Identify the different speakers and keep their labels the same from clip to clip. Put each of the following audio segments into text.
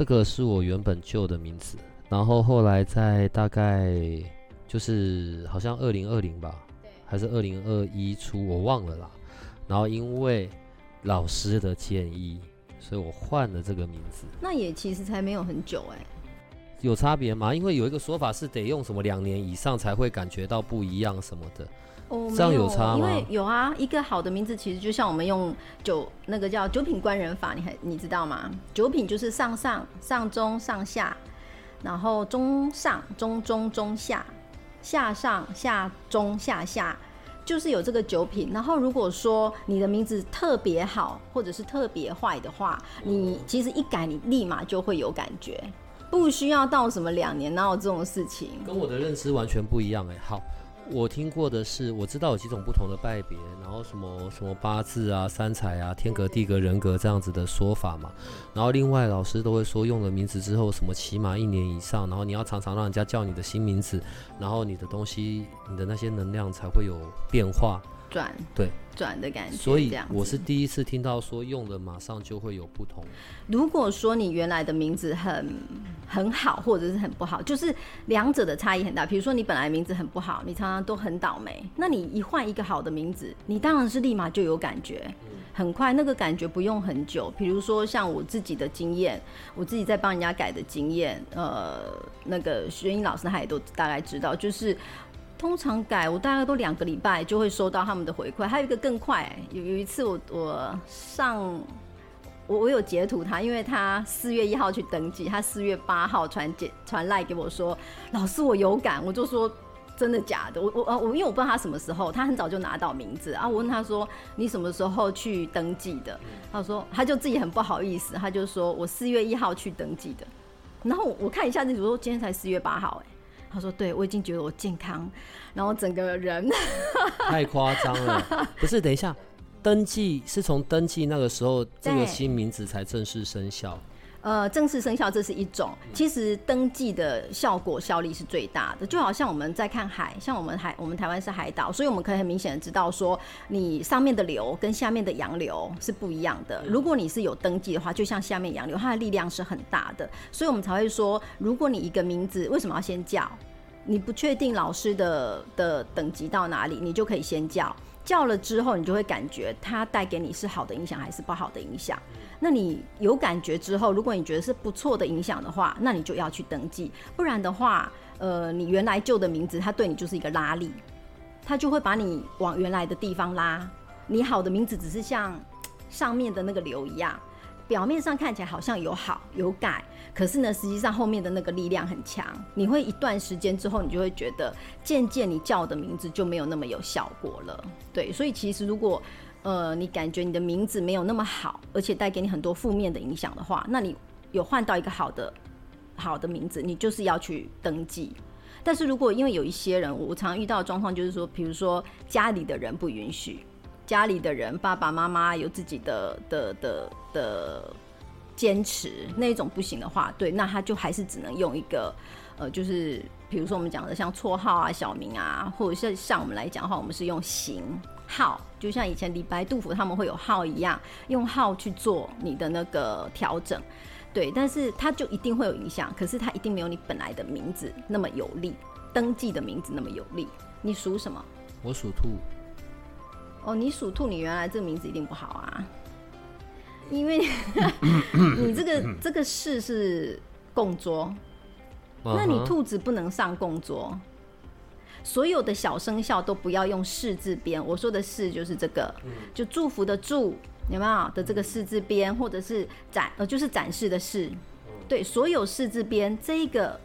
Speaker 1: 这个是我原本旧的名字，然后后来在大概就是好像二零二零吧，还是二零二一初，我忘了啦。然后因为老师的建议，所以我换了这个名字。
Speaker 2: 那也其实才没有很久哎，
Speaker 1: 有差别吗？因为有一个说法是得用什么两年以上才会感觉到不一样什么的。
Speaker 2: 哦，
Speaker 1: 这样有差吗
Speaker 2: 因为有啊，一个好的名字其实就像我们用九那个叫九品官人法，你还你知道吗？九品就是上上上中上下，然后中上中中中下，下上下中下下，就是有这个九品。然后如果说你的名字特别好，或者是特别坏的话，你其实一改，你立马就会有感觉，不需要到什么两年，哪有这种事情？
Speaker 1: 跟我的认知完全不一样哎、好，我听过的是，我知道有几种不同的拜别，然后什么什么八字啊、三才啊、天格、地格、人格这样子的说法嘛。然后另外老师都会说，用了名字之后，什么起码一年以上，然后你要常常让人家叫你的新名字，然后你的东西、你的那些能量才会有变化。
Speaker 2: 转
Speaker 1: 对，
Speaker 2: 转的感觉，
Speaker 1: 所以我是第一次听到说用了马上就会有不同。
Speaker 2: 如果说你原来的名字很很好，或者是很不好，就是两者的差异很大。比如说你本来名字很不好，你常常都很倒霉，那你一换一个好的名字，你当然是立马就有感觉，很快那个感觉不用很久。比如说像我自己的经验，我自己在帮人家改的经验，呃，那个学英老师他也都大概知道，就是。通常改我大概都两个礼拜就会收到他们的回馈，还有一个更快、有有一次我我上我我有截图他，因为他四月一号去登记，他四月八号传简传赖给我说，老师我有感，我就说真的假的？我我我因为我不知道他什么时候，他很早就拿到名字啊，我问他说你什么时候去登记的？他说他就自己很不好意思，他就说我四月一号去登记的，然后我看一下日子，我说今天才四月八号、哎，他说对我已经觉得我健康，然后整个人
Speaker 1: 太夸张了，不是？等一下，登记是从登记那个时候，这个新名字才正式生效。
Speaker 2: 呃，正式生效这是一种，其实登记的效果效力是最大的。就好像我们在看海，像我们海，我们台湾是海岛，所以我们可以很明显的知道说，你上面的流跟下面的洋流是不一样的。如果你是有登记的话，就像下面洋流，它的力量是很大的，所以我们才会说，如果你一个名字为什么要先叫？你不确定老师的的等级到哪里，你就可以先叫。叫了之后，你就会感觉它带给你是好的影响还是不好的影响。那你有感觉之后，如果你觉得是不错的影响的话，那你就要去登记。不然的话，呃，你原来旧的名字，它对你就是一个拉力，它就会把你往原来的地方拉。你好的名字只是像上面的那个流一样，表面上看起来好像有好有改，可是呢，实际上后面的那个力量很强。你会一段时间之后，你就会觉得渐渐你叫的名字就没有那么有效果了。对，所以其实如果呃你感觉你的名字没有那么好，而且带给你很多负面的影响的话，那你有换到一个好的好的名字，你就是要去登记。但是如果因为有一些人，我常遇到的状况就是说，比如说家里的人不允许，家里的人爸爸妈妈有自己的的的的坚持，那一种不行的话，对，那他就还是只能用一个呃，就是比如说我们讲的像绰号啊、小名啊，或者是像我们来讲的话，我们是用型号，就像以前李白、杜甫他们会有号一样，用号去做你的那个调整。对，但是它就一定会有影响，可是它一定没有你本来的名字那么有力，登记的名字那么有力。你属什么？
Speaker 1: 我属兔，
Speaker 2: 哦，你属兔，你原来这个名字一定不好啊，因为 你这个这个事是供桌，那你兔子不能上供桌。所有的小生肖都不要用“氏”字边，我说的“是”就是这个，就祝福的“祝”，有没有？的这个“氏”字边，或者是展呃就是展示的“示”，对，所有“氏”字边这个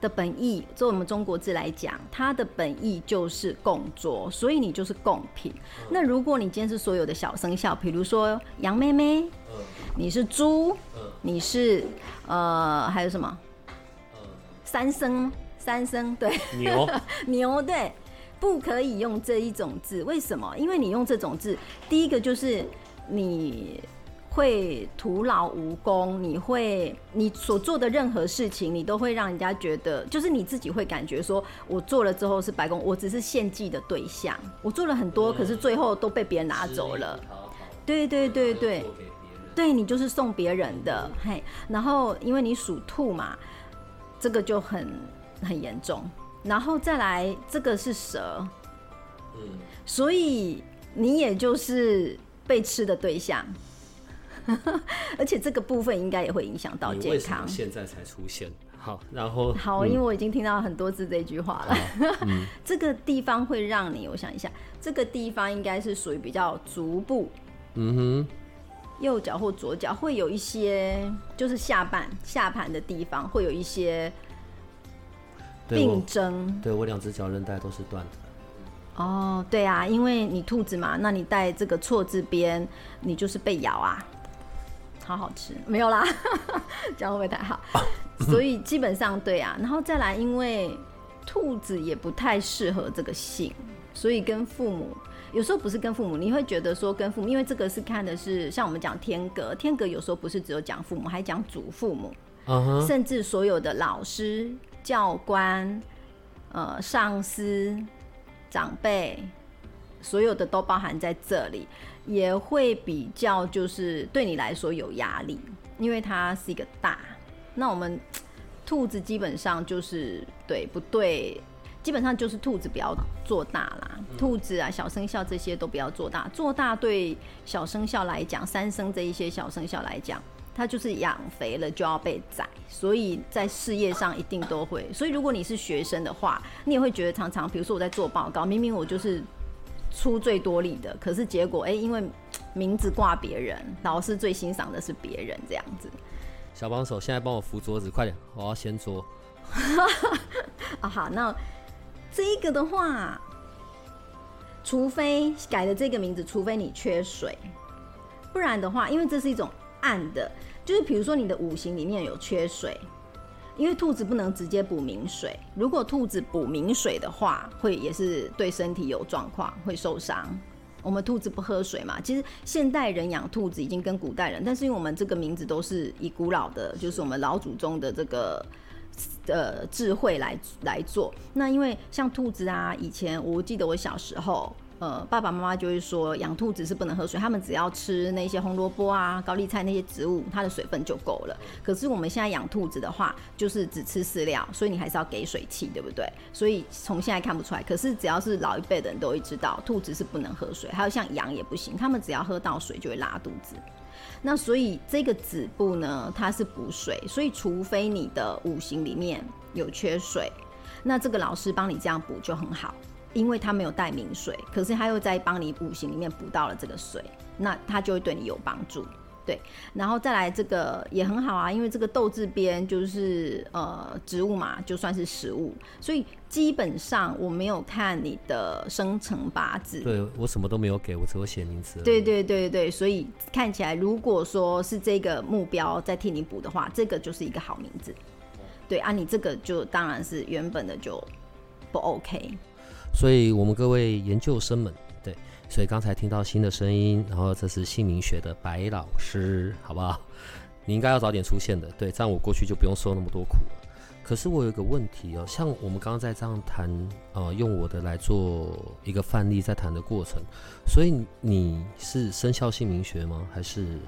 Speaker 2: 的本意，作为我们中国字来讲，它的本意就是共作，所以你就是贡品。那如果你今天是所有的小生肖，比如说羊妹妹，你是猪，你是呃还有什么？三生，三生对，
Speaker 1: 牛。
Speaker 2: 牛对，不可以用这一种字，为什么？因为你用这种字，第一个就是你。会徒劳无功，你会你所做的任何事情，你都会让人家觉得，就是你自己会感觉说，我做了之后是白宫，我只是献祭的对象，我做了很多，可是最后都被别人拿走了。对对对对，对你就是送别人的，嘿，然后因为你属兔嘛，这个就很很严重，然后再来这个是蛇，嗯，所以你也就是被吃的对象。而且这个部分应该也会影响到健康。
Speaker 1: 现在才出现，好，然后
Speaker 2: 好，因为我已经听到很多次这句话了。这个地方会让你，我想一下，这个地方应该是属于比较足部，嗯哼，右脚或左脚会有一些，就是下半下盘的地方会有一些病症。
Speaker 1: 对我两只脚韧带都是断的。
Speaker 2: 哦，对啊，因为你兔子嘛，那你带这个错字边，你就是被咬啊。好好吃，没有啦，这样会不会太好？所以基本上对啊，然后再来，因为兔子也不太适合这个姓，所以跟父母有时候不是跟父母，你会觉得说跟父母，因为这个是看的是像我们讲天格，天格有时候不是只有讲父母，还讲祖父母，甚至所有的老师、教官、呃上司、长辈，所有的都包含在这里。也会比较就是对你来说有压力，因为它是一个大。那我们兔子基本上就是对不对？基本上就是兔子不要做大啦。兔子啊，小生肖这些都不要做大。做大对小生肖来讲，三生这一些小生肖来讲，它就是养肥了就要被宰，所以在事业上一定都会。所以如果你是学生的话，你也会觉得常常，比如说我在做报告，明明我就是。出最多力的，可是结果哎，因为名字挂别人，老师最欣赏的是别人这样子。
Speaker 1: 小帮手，现在帮我扶桌子，快点，我要掀桌。
Speaker 2: 啊 好，那这个的话，除非改了这个名字，除非你缺水，不然的话，因为这是一种暗的，就是比如说你的五行里面有缺水。因为兔子不能直接补明水，如果兔子补明水的话，会也是对身体有状况，会受伤。我们兔子不喝水嘛，其实现代人养兔子已经跟古代人，但是因为我们这个名字都是以古老的，就是我们老祖宗的这个呃智慧来来做。那因为像兔子啊，以前我记得我小时候。呃，爸爸妈妈就会说养兔子是不能喝水，他们只要吃那些红萝卜啊、高丽菜那些植物，它的水分就够了。可是我们现在养兔子的话，就是只吃饲料，所以你还是要给水器，对不对？所以从现在看不出来。可是只要是老一辈的人都会知道，兔子是不能喝水，还有像羊也不行，他们只要喝到水就会拉肚子。那所以这个子部呢，它是补水，所以除非你的五行里面有缺水，那这个老师帮你这样补就很好。因为他没有带明水，可是他又在帮你五行里面补到了这个水，那他就会对你有帮助，对。然后再来这个也很好啊，因为这个豆字边就是呃植物嘛，就算是食物，所以基本上我没有看你的生辰八字，
Speaker 1: 对我什么都没有给我，只有写名字。
Speaker 2: 对对对对，所以看起来如果说是这个目标在替你补的话，这个就是一个好名字。对啊，你这个就当然是原本的就不 OK。
Speaker 1: 所以，我们各位研究生们，对，所以刚才听到新的声音，然后这是姓名学的白老师，好不好？你应该要早点出现的，对，这样我过去就不用受那么多苦了。可是我有一个问题哦，像我们刚刚在这样谈，呃，用我的来做一个范例在谈的过程，所以你是生肖姓名学吗？还是？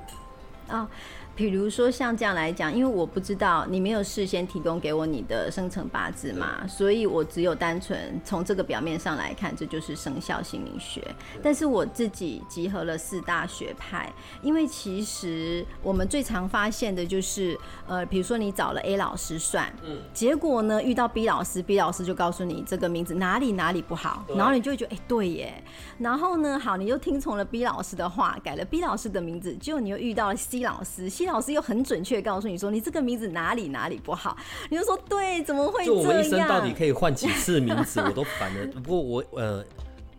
Speaker 2: 啊。比如说像这样来讲，因为我不知道你没有事先提供给我你的生辰八字嘛，所以我只有单纯从这个表面上来看，这就是生肖姓名学。但是我自己集合了四大学派，因为其实我们最常发现的就是，呃，比如说你找了 A 老师算，嗯，结果呢遇到 B 老师，B 老师就告诉你这个名字哪里哪里不好，然后你就会觉得，哎，对耶。然后呢，好，你又听从了 B 老师的话，改了 B 老师的名字，结果你又遇到了 C 老师，西老师又很准确告诉你说你这个名字哪里哪里不好，你就说对，怎么会
Speaker 1: 就我们一生到底？可以换几次名字，我都烦了。不过我呃，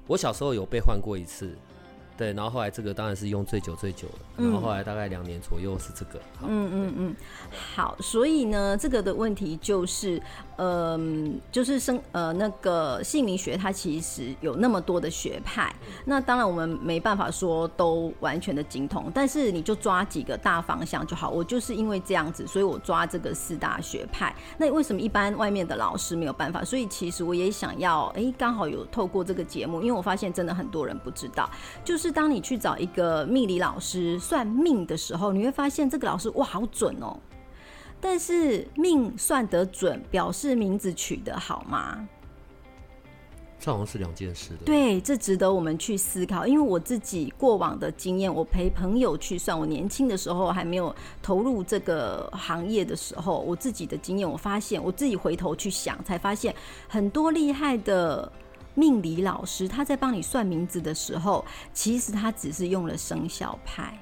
Speaker 1: 我小时候有被换过一次，对，然后后来这个当然是用最久最久的，然后后来大概两年左右是这个。好，
Speaker 2: 嗯嗯嗯，好，所以呢，这个的问题就是，嗯、就是生呃那个姓名学，它其实有那么多的学派，那当然我们没办法说都完全的精通，但是你就抓几个大方向就好。我就是因为这样子，所以我抓这个四大学派。那为什么一般外面的老师没有办法？所以其实我也想要，哎、刚好有透过这个节目，因为我发现真的很多人不知道，就是当你去找一个命理老师算命的时候，你会发现这个老师哇好准哦。但是命算得准，表示名字取得好吗？
Speaker 1: 这好像是两件事的。
Speaker 2: 对，这值得我们去思考。因为我自己过往的经验，我陪朋友去算，我年轻的时候还没有投入这个行业的时候，我自己的经验，我发现我自己回头去想，才发现很多厉害的命理老师，他在帮你算名字的时候，其实他只是用了生肖派。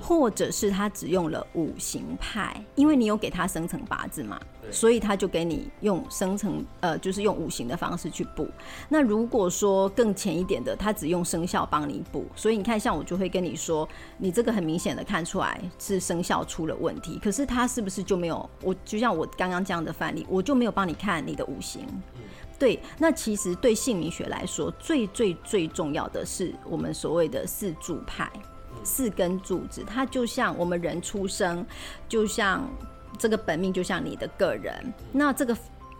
Speaker 2: 或者是他只用了五行派，因为你有给他生成八字嘛，所以他就给你用生成呃，就是用五行的方式去补。那如果说更浅一点的，他只用生肖帮你补，所以你看，像我就会跟你说，你这个很明显的看出来是生肖出了问题，可是他是不是就没有？我就像我刚刚这样的范例，我就没有帮你看你的五行。对，那其实对姓名学来说，最最最重要的是我们所谓的四柱派。四根柱子，它就像我们人出生，就像这个本命，就像你的个人。那这个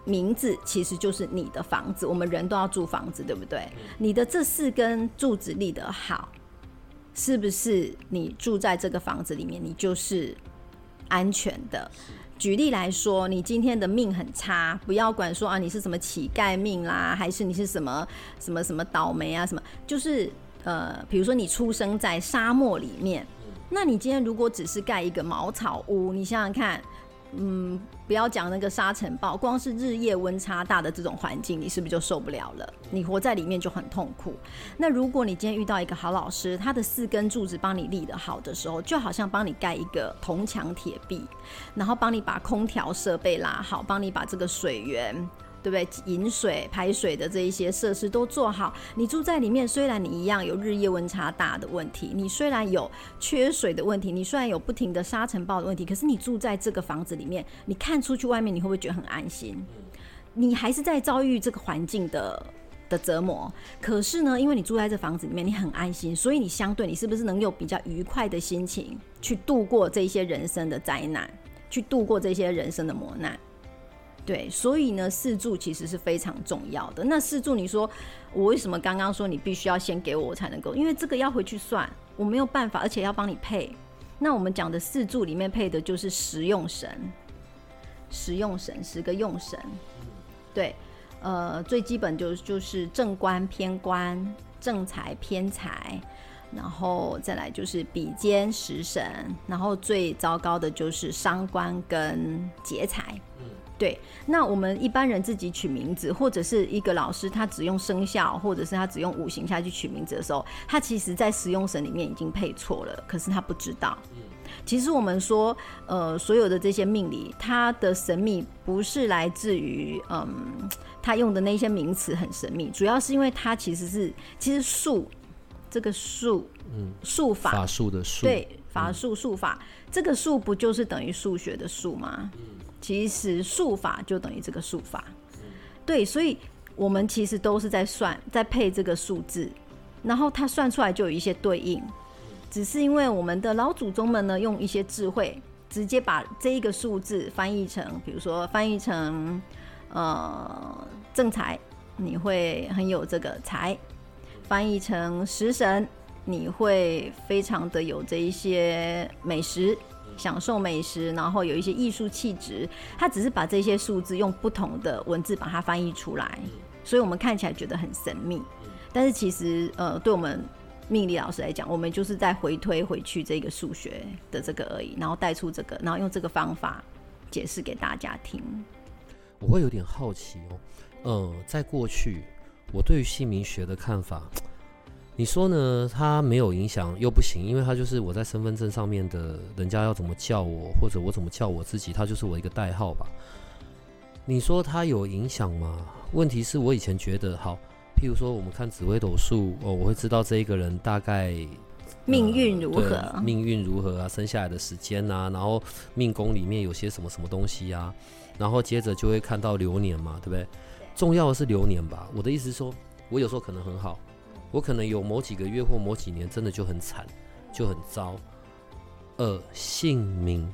Speaker 2: 名字其实就是你的房子，我们人都要住房子，对不对？你的这四根柱子立得好，是不是你住在这个房子里面，你就是安全的？举例来说，你今天的命很差，不要管说啊你是什么乞丐命啦，还是你是什么什么什么倒霉啊什么，就是呃，比如说你出生在沙漠里面，那你今天如果只是盖一个茅草屋，你想想看，嗯，不要讲那个沙尘暴，光是日夜温差大的这种环境，你是不是就受不了了？你活在里面就很痛苦。那如果你今天遇到一个好老师，他的四根柱子帮你立得好的时候，就好像帮你盖一个铜墙铁壁，然后帮你把空调设备拉好，帮你把这个水源。对不对？饮水、排水的这一些设施都做好，你住在里面，虽然你一样有日夜温差大的问题，你虽然有缺水的问题，你虽然有不停的沙尘暴的问题，可是你住在这个房子里面，你看出去外面，你会不会觉得很安心？你还是在遭遇这个环境的的折磨，可是呢，因为你住在这房子里面，你很安心，所以你相对你是不是能有比较愉快的心情去度过这些人生的灾难，去度过这些人生的磨难？对，所以呢，四柱其实是非常重要的。那四柱，你说我为什么刚刚说你必须要先给我，才能够？因为这个要回去算，我没有办法，而且要帮你配。那我们讲的四柱里面配的就是实用神，实用神十个用神，对，呃，最基本就就是正官偏官，正财偏财，然后再来就是比肩食神，然后最糟糕的就是伤官跟劫财。对，那我们一般人自己取名字，或者是一个老师他只用生肖，或者是他只用五行下去取名字的时候，他其实在使用神里面已经配错了，可是他不知道。其实我们说，呃，所有的这些命理，它的神秘不是来自于，嗯，他用的那些名词很神秘，主要是因为它其实是，其实术这个术，嗯，术法
Speaker 1: 法术的术，
Speaker 2: 对，法术术法，这个术不就是等于数学的数吗？其实术法就等于这个术法，对，所以我们其实都是在算，在配这个数字，然后它算出来就有一些对应，只是因为我们的老祖宗们呢，用一些智慧，直接把这一个数字翻译成，比如说翻译成呃正财，你会很有这个财；翻译成食神，你会非常的有这一些美食。享受美食，然后有一些艺术气质，他只是把这些数字用不同的文字把它翻译出来，所以我们看起来觉得很神秘。但是其实，呃，对我们命理老师来讲，我们就是在回推回去这个数学的这个而已，然后带出这个，然后用这个方法解释给大家听。
Speaker 1: 我会有点好奇哦，呃，在过去我对于姓名学的看法，你说呢？他没有影响又不行，因为他就是我在身份证上面的，人家要怎么叫我，或者我怎么叫我自己，他就是我一个代号吧。你说他有影响吗？问题是我以前觉得好，譬如说我们看紫微斗数哦，我会知道这一个人大概
Speaker 2: 命运如何，
Speaker 1: 命运如何啊，生下来的时间啊，然后命宫里面有些什么什么东西啊，然后接着就会看到流年嘛，对不对？重要的是流年吧。我的意思是说，我有时候可能很好。我可能有某几个月或某几年真的就很惨，就很糟。呃，姓名，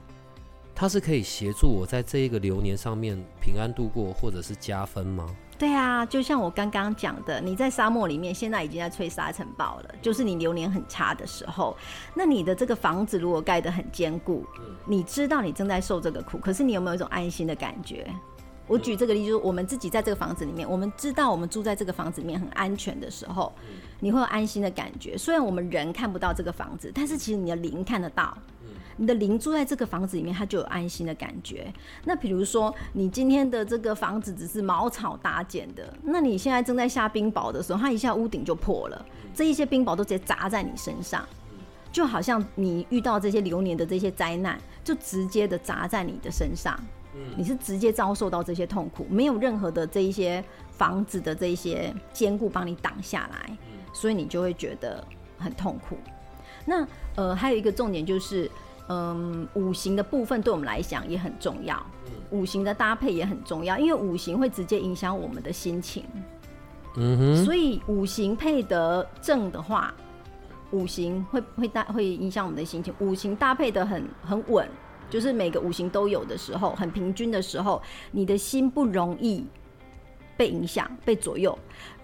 Speaker 1: 它是可以协助我在这一个流年上面平安度过，或者是加分吗？
Speaker 2: 对啊，就像我刚刚讲的，你在沙漠里面，现在已经在吹沙尘暴了，就是你流年很差的时候，那你的这个房子如果盖得很坚固，你知道你正在受这个苦，可是你有没有一种安心的感觉？我举这个例子，就是我们自己在这个房子里面，我们知道我们住在这个房子里面很安全的时候，你会有安心的感觉。虽然我们人看不到这个房子，但是其实你的灵看得到。你的灵住在这个房子里面，它就有安心的感觉。那比如说，你今天的这个房子只是茅草搭建的，那你现在正在下冰雹的时候，它一下屋顶就破了，这一些冰雹都直接砸在你身上，就好像你遇到这些流年的这些灾难，就直接的砸在你的身上。你是直接遭受到这些痛苦，没有任何的这一些房子的这一些坚固帮你挡下来，所以你就会觉得很痛苦。那呃，还有一个重点就是，嗯，五行的部分对我们来讲也很重要，五行的搭配也很重要，因为五行会直接影响我们的心情。嗯哼，所以五行配得正的话，五行会会搭会影响我们的心情。五行搭配的很很稳。就是每个五行都有的时候，很平均的时候，你的心不容易被影响、被左右。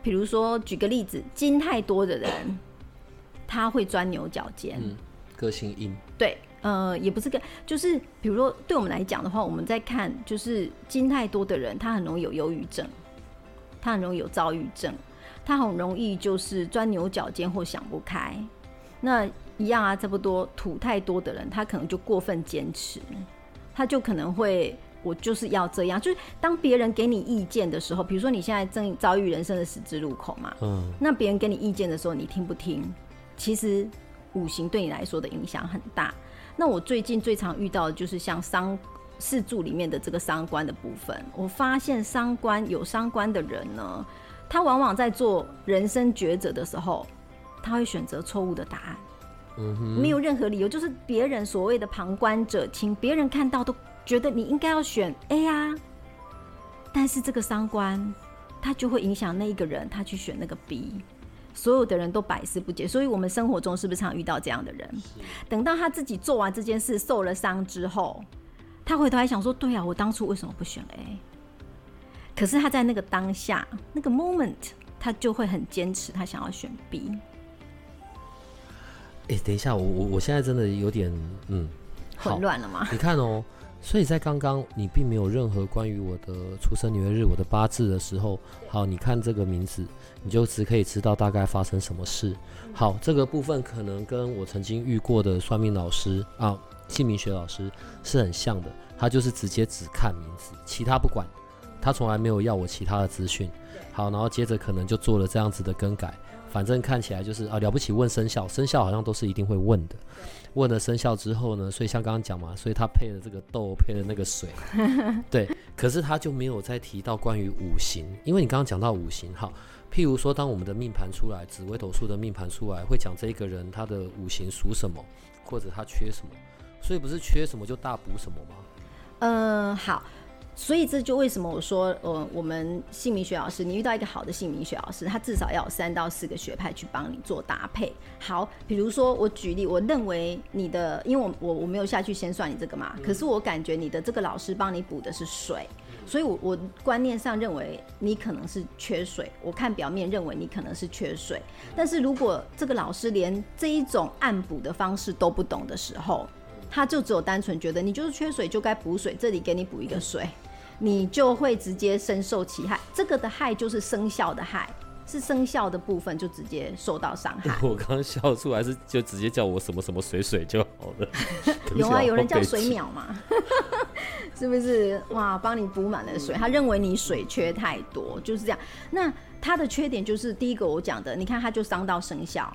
Speaker 2: 比如说，举个例子，金太多的人，他会钻牛角尖，嗯
Speaker 1: 个性阴。
Speaker 2: 对，呃，也不是个，就是比如说，对我们来讲的话，我们在看，就是金太多的人，他很容易有忧郁症，他很容易有躁郁症，他很容易就是钻牛角尖或想不开。那一样啊，差不多土太多的人，他可能就过分坚持，他就可能会，我就是要这样。就是当别人给你意见的时候，比如说你现在正遭遇人生的十字路口嘛，嗯，那别人给你意见的时候，你听不听？其实五行对你来说的影响很大。那我最近最常遇到的就是像商四柱里面的这个伤官的部分，我发现伤官有伤官的人呢，他往往在做人生抉择的时候，他会选择错误的答案。没有任何理由，就是别人所谓的旁观者清，别人看到都觉得你应该要选 A 啊，但是这个三观，他就会影响那一个人，他去选那个 B，所有的人都百思不解，所以我们生活中是不是常遇到这样的人？等到他自己做完这件事受了伤之后，他回头还想说，对啊，我当初为什么不选 A？可是他在那个当下那个 moment，他就会很坚持，他想要选 B。
Speaker 1: 哎，等一下，我我我现在真的有点嗯
Speaker 2: 混乱了吗？
Speaker 1: 你看哦，所以在刚刚你并没有任何关于我的出生年月日、我的八字的时候，好，你看这个名字，你就只可以知道大概发生什么事。好，这个部分可能跟我曾经遇过的算命老师啊、姓名学老师是很像的，他就是直接只看名字，其他不管，他从来没有要我其他的资讯。好，然后接着可能就做了这样子的更改。反正看起来就是啊了不起，问生肖，生肖好像都是一定会问的。问了生肖之后呢，所以像刚刚讲嘛，所以他配了这个豆，配了那个水，对。可是他就没有再提到关于五行，因为你刚刚讲到五行，哈，譬如说当我们的命盘出来，紫微斗数的命盘出来，会讲这一个人他的五行属什么，或者他缺什么，所以不是缺什么就大补什么吗？
Speaker 2: 嗯，好。所以这就为什么我说，呃，我们姓名学老师，你遇到一个好的姓名学老师，他至少要有三到四个学派去帮你做搭配。好，比如说我举例，我认为你的，因为我我我没有下去先算你这个嘛，可是我感觉你的这个老师帮你补的是水，所以我我观念上认为你可能是缺水。我看表面认为你可能是缺水，但是如果这个老师连这一种暗补的方式都不懂的时候，他就只有单纯觉得你就是缺水就该补水，这里给你补一个水。你就会直接深受其害，这个的害就是生肖的害，是生肖的部分就直接受到伤害。
Speaker 1: 我刚刚笑出来是就直接叫我什么什么水水就好了。
Speaker 2: 有啊，有人叫水淼嘛。是不是？哇，帮你补满了水，他认为你水缺太多，就是这样。那他的缺点就是第一个我讲的，你看他就伤到生肖。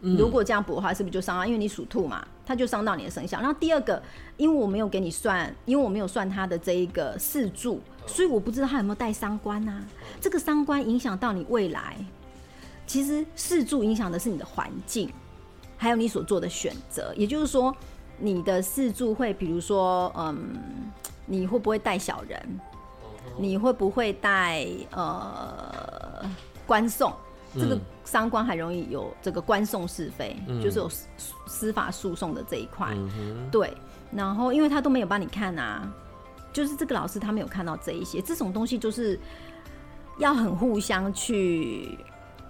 Speaker 2: 如果这样补的话，是不是就伤到？因为你属兔嘛，它就伤到你的生肖。然后第二个，因为我没有给你算，因为我没有算他的这一个四柱，所以我不知道他有没有带伤官啊。这个伤官影响到你未来。其实四柱影响的是你的环境，还有你所做的选择。也就是说，你的四柱会，比如说，嗯，你会不会带小人？你会不会带呃官送？这个伤官还容易有这个官送是非，就是有司司法诉讼的这一块。对，然后因为他都没有帮你看啊，就是这个老师他没有看到这一些，这种东西就是要很互相去。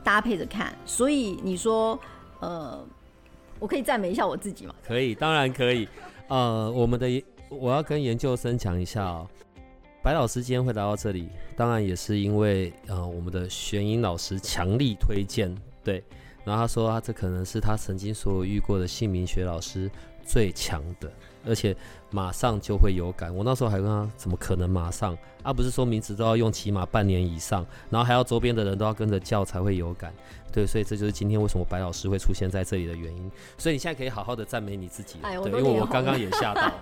Speaker 2: 搭配着看，所以你说，呃，我可以赞美一下我自己吗？
Speaker 1: 可以，当然可以。呃，我们的我要跟研究生讲一下哦，白老师今天会来到这里，当然也是因为呃我们的玄英老师强力推荐，对。然后他说，他这可能是他曾经所有遇过的姓名学老师最强的。而且马上就会有感。我那时候还问他，怎么可能马上？啊不是说名字都要用起码半年以上，然后还要周边的人都要跟着叫才会有感。对，所以这就是今天为什么白老师会出现在这里的原因。所以你现在可以好好的赞美你自己，对，因为我刚刚也吓到。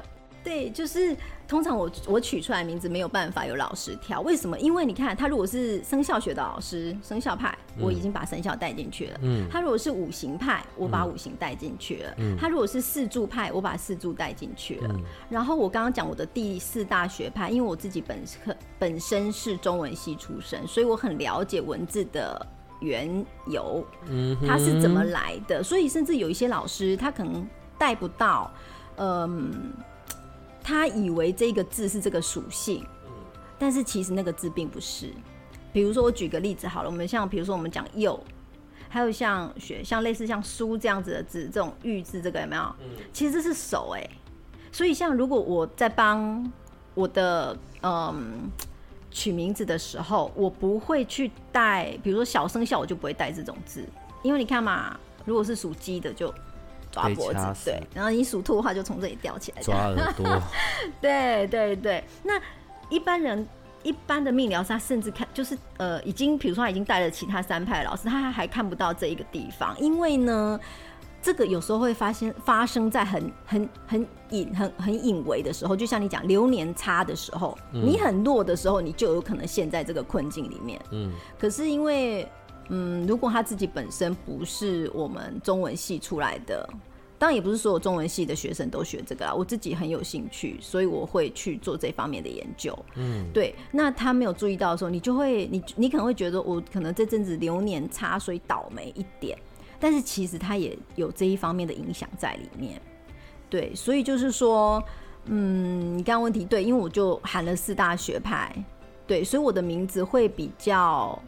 Speaker 2: 对，就是通常我我取出来名字没有办法有老师挑，为什么？因为你看他如果是生肖学的老师，生肖派我已经把生肖带进去了。嗯。他如果是五行派，我把五行带进去了。嗯。他如果是四柱派，我把四柱带进去了。嗯。然后我刚刚讲我的第四大学派，因为我自己本科本身是中文系出身，所以我很了解文字的缘由，嗯，它是怎么来的。所以甚至有一些老师他可能带不到，嗯。他以为这个字是这个属性，但是其实那个字并不是。比如说，我举个例子好了，我们像比如说我们讲“右”，还有像学像类似像“书”这样子的字，这种“玉”字，这个有没有？其实这是手哎。所以像如果我在帮我的嗯取名字的时候，我不会去带，比如说小生肖，我就不会带这种字，因为你看嘛，如果是属鸡的就。抓脖子，对，然后你属兔的话，就从这里吊起来。
Speaker 1: 抓耳朵。
Speaker 2: 对对对，那一般人一般的命疗师，他甚至看就是呃，已经比如说他已经带了其他三派老师，他还看不到这一个地方，因为呢，这个有时候会发现发生在很很很隐很很隐微的时候，就像你讲流年差的时候，你很弱的时候，你就有可能陷在这个困境里面。嗯，可是因为。嗯，如果他自己本身不是我们中文系出来的，当然也不是所有中文系的学生都学这个啦。我自己很有兴趣，所以我会去做这方面的研究。嗯，对。那他没有注意到的时候，你就会，你你可能会觉得我可能这阵子流年差，所以倒霉一点。但是其实他也有这一方面的影响在里面。对，所以就是说，嗯，你刚刚问题对，因为我就喊了四大学派，对，所以我的名字会比较。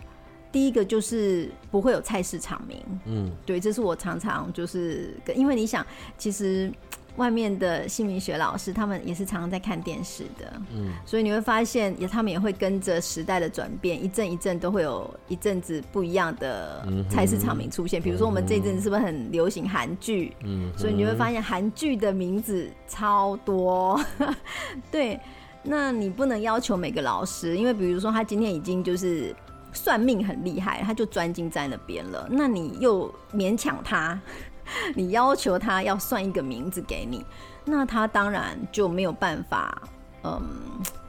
Speaker 2: 第一个就是不会有菜市场名，嗯，对，这是我常常就是跟，因为你想，其实外面的姓名学老师他们也是常常在看电视的，嗯，所以你会发现，也他们也会跟着时代的转变，一阵一阵都会有一阵子不一样的菜市场名出现。比如说我们这阵子是不是很流行韩剧？嗯，所以你会发现韩剧的名字超多，对，那你不能要求每个老师，因为比如说他今天已经就是。算命很厉害，他就专精在那边了。那你又勉强他，你要求他要算一个名字给你，那他当然就没有办法，嗯，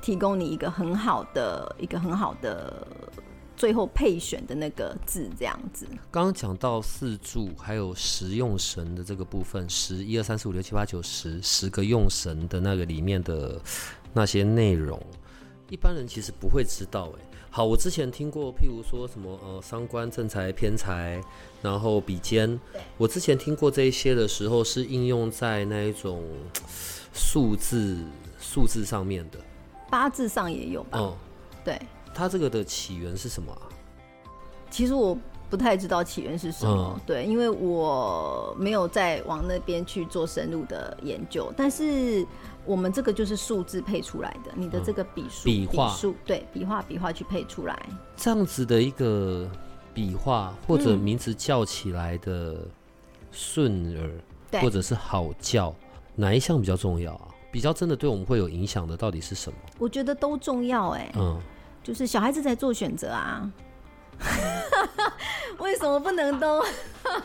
Speaker 2: 提供你一个很好的、一个很好的最后配选的那个字这样子。
Speaker 1: 刚刚讲到四柱还有十用神的这个部分，十一二三四五六七八九十十个用神的那个里面的那些内容，一般人其实不会知道哎。好，我之前听过，譬如说什么呃，伤官正财偏财，然后比肩。我之前听过这一些的时候，是应用在那一种数字数字上面的。
Speaker 2: 八字上也有吧？嗯，对。
Speaker 1: 它这个的起源是什么？
Speaker 2: 其实我不太知道起源是什么，对，因为我没有再往那边去做深入的研究，但是。我们这个就是数字配出来的，你的这个笔数、
Speaker 1: 笔画数，
Speaker 2: 对，笔画、笔画去配出来。
Speaker 1: 这样子的一个笔画或者名字叫起来的顺耳，或者是好叫，哪一项比较重要啊？比较真的对我们会有影响的到底是什么？
Speaker 2: 我觉得都重要哎、
Speaker 1: 嗯，
Speaker 2: 就是小孩子在做选择啊。为什么不能都？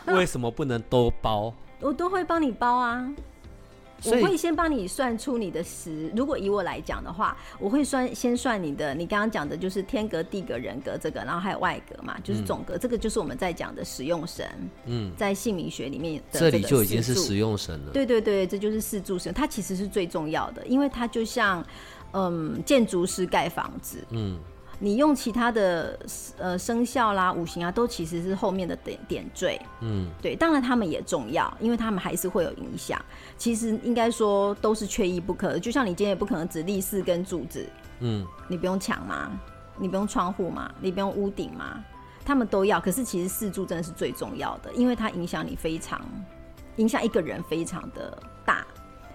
Speaker 1: 为什么不能都包？
Speaker 2: 我都会帮你包啊。我会先帮你算出你的时，如果以我来讲的话，我会算先算你的，你刚刚讲的就是天格、地格、人格这个，然后还有外格嘛，就是总格，这个就是我们在讲的使用神，
Speaker 1: 嗯，
Speaker 2: 在姓名学里面的
Speaker 1: 这里
Speaker 2: 个
Speaker 1: 就已经是
Speaker 2: 四柱
Speaker 1: 实用神了。
Speaker 2: 对对对，这就是四柱神，它其实是最重要的，因为它就像嗯建筑师盖房子，
Speaker 1: 嗯，
Speaker 2: 你用其他的呃生肖啦、五行啊，都其实是后面的点点缀。
Speaker 1: 嗯，
Speaker 2: 对，当然他们也重要，因为他们还是会有影响。其实应该说都是缺一不可的，就像你今天也不可能只立四根柱子，
Speaker 1: 嗯，
Speaker 2: 你不用墙吗？你不用窗户吗？你不用屋顶吗？他们都要，可是其实四柱真的是最重要的，因为它影响你非常，影响一个人非常的大。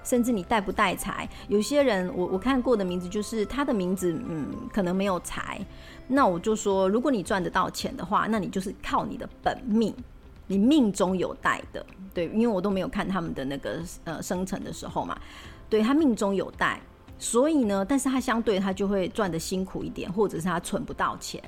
Speaker 2: 甚至你带不带财，有些人我我看过的名字就是他的名字，嗯，可能没有财，那我就说，如果你赚得到钱的话，那你就是靠你的本命，你命中有带的，对，因为我都没有看他们的那个呃生辰的时候嘛，对他命中有带，所以呢，但是他相对他就会赚的辛苦一点，或者是他存不到钱。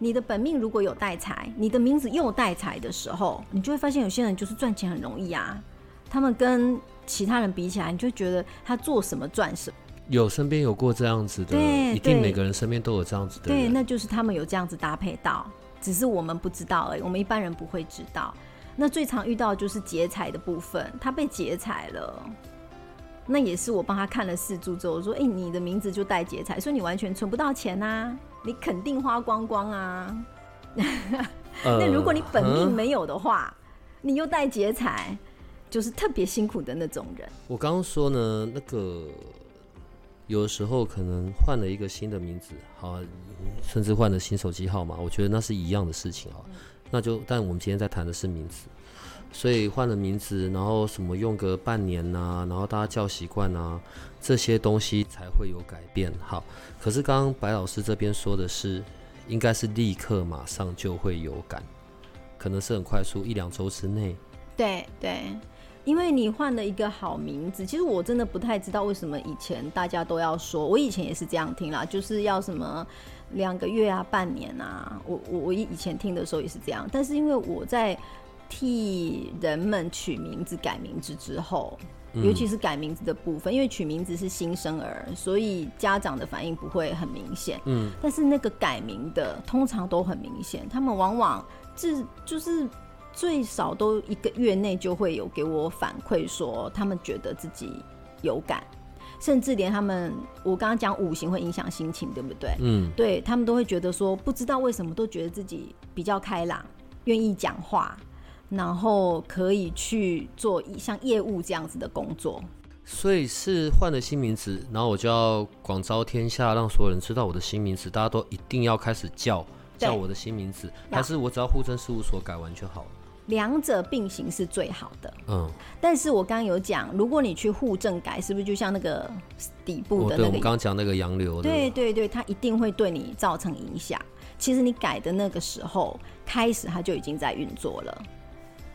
Speaker 2: 你的本命如果有带财，你的名字又带财的时候，你就会发现有些人就是赚钱很容易啊，他们跟其他人比起来，你就觉得他做什么赚什么。
Speaker 1: 有身边有过这样子的，
Speaker 2: 对
Speaker 1: 一定每个人身边都有这样子的
Speaker 2: 对，那就是他们有这样子搭配到，只是我们不知道而已，我们一般人不会知道。那最常遇到的就是劫财的部分，他被劫财了。那也是我帮他看了四柱之后，我说：“哎、你的名字就带劫财，所以你完全存不到钱啊、你肯定花光光啊。
Speaker 1: 呃
Speaker 2: 那如果你本命
Speaker 1: 嗯
Speaker 2: 没有的话，你又带劫财，就是特别辛苦的那种人。
Speaker 1: 我刚刚说呢，那个有的时候可能换了一个新的名字，好啊、甚至换了新手机号码，我觉得那是一样的事情啊。那就，但我们今天在谈的是名字，所以换了名字，然后什么用个半年呐、然后大家叫习惯啊，这些东西才会有改变。好，可是刚刚白老师这边说的是，应该是立刻马上就会有感，可能是很快速，一两周之内。
Speaker 2: 对对，因为你换了一个好名字，其实我真的不太知道为什么以前大家都要说，我以前也是这样听啦，就是要什么两个月啊、半年啊，我我我以以前听的时候也是这样，但是因为我在替人们取名字、改名字之后。尤其是改名字的部分，因为取名字是新生儿，所以家长的反应不会很明显。
Speaker 1: 嗯，
Speaker 2: 但是那个改名的通常都很明显，他们往往至就是最少都一个月内就会有给我反馈说，他们觉得自己有感，甚至连他们我刚刚讲五行会影响心情，对不对？
Speaker 1: 嗯，
Speaker 2: 对他们都会觉得说，不知道为什么都觉得自己比较开朗，愿意讲话，然后可以去做一像业务这样子的工作。
Speaker 1: 所以是换了新名字，然后我就要广招天下，让所有人知道我的新名字，大家都一定要开始叫叫我的新名字，还是我只要户政事务所改完就好了？
Speaker 2: 两者并行是最好的。
Speaker 1: 嗯，
Speaker 2: 但是我刚刚有讲，如果你去户政改，是不是就像那个底部
Speaker 1: 哦，对，我
Speaker 2: 的那个？
Speaker 1: 们刚刚讲那个洋流，
Speaker 2: 对对对，它一定会对你造成影响。其实你改的那个时候开始，它就已经在运作了。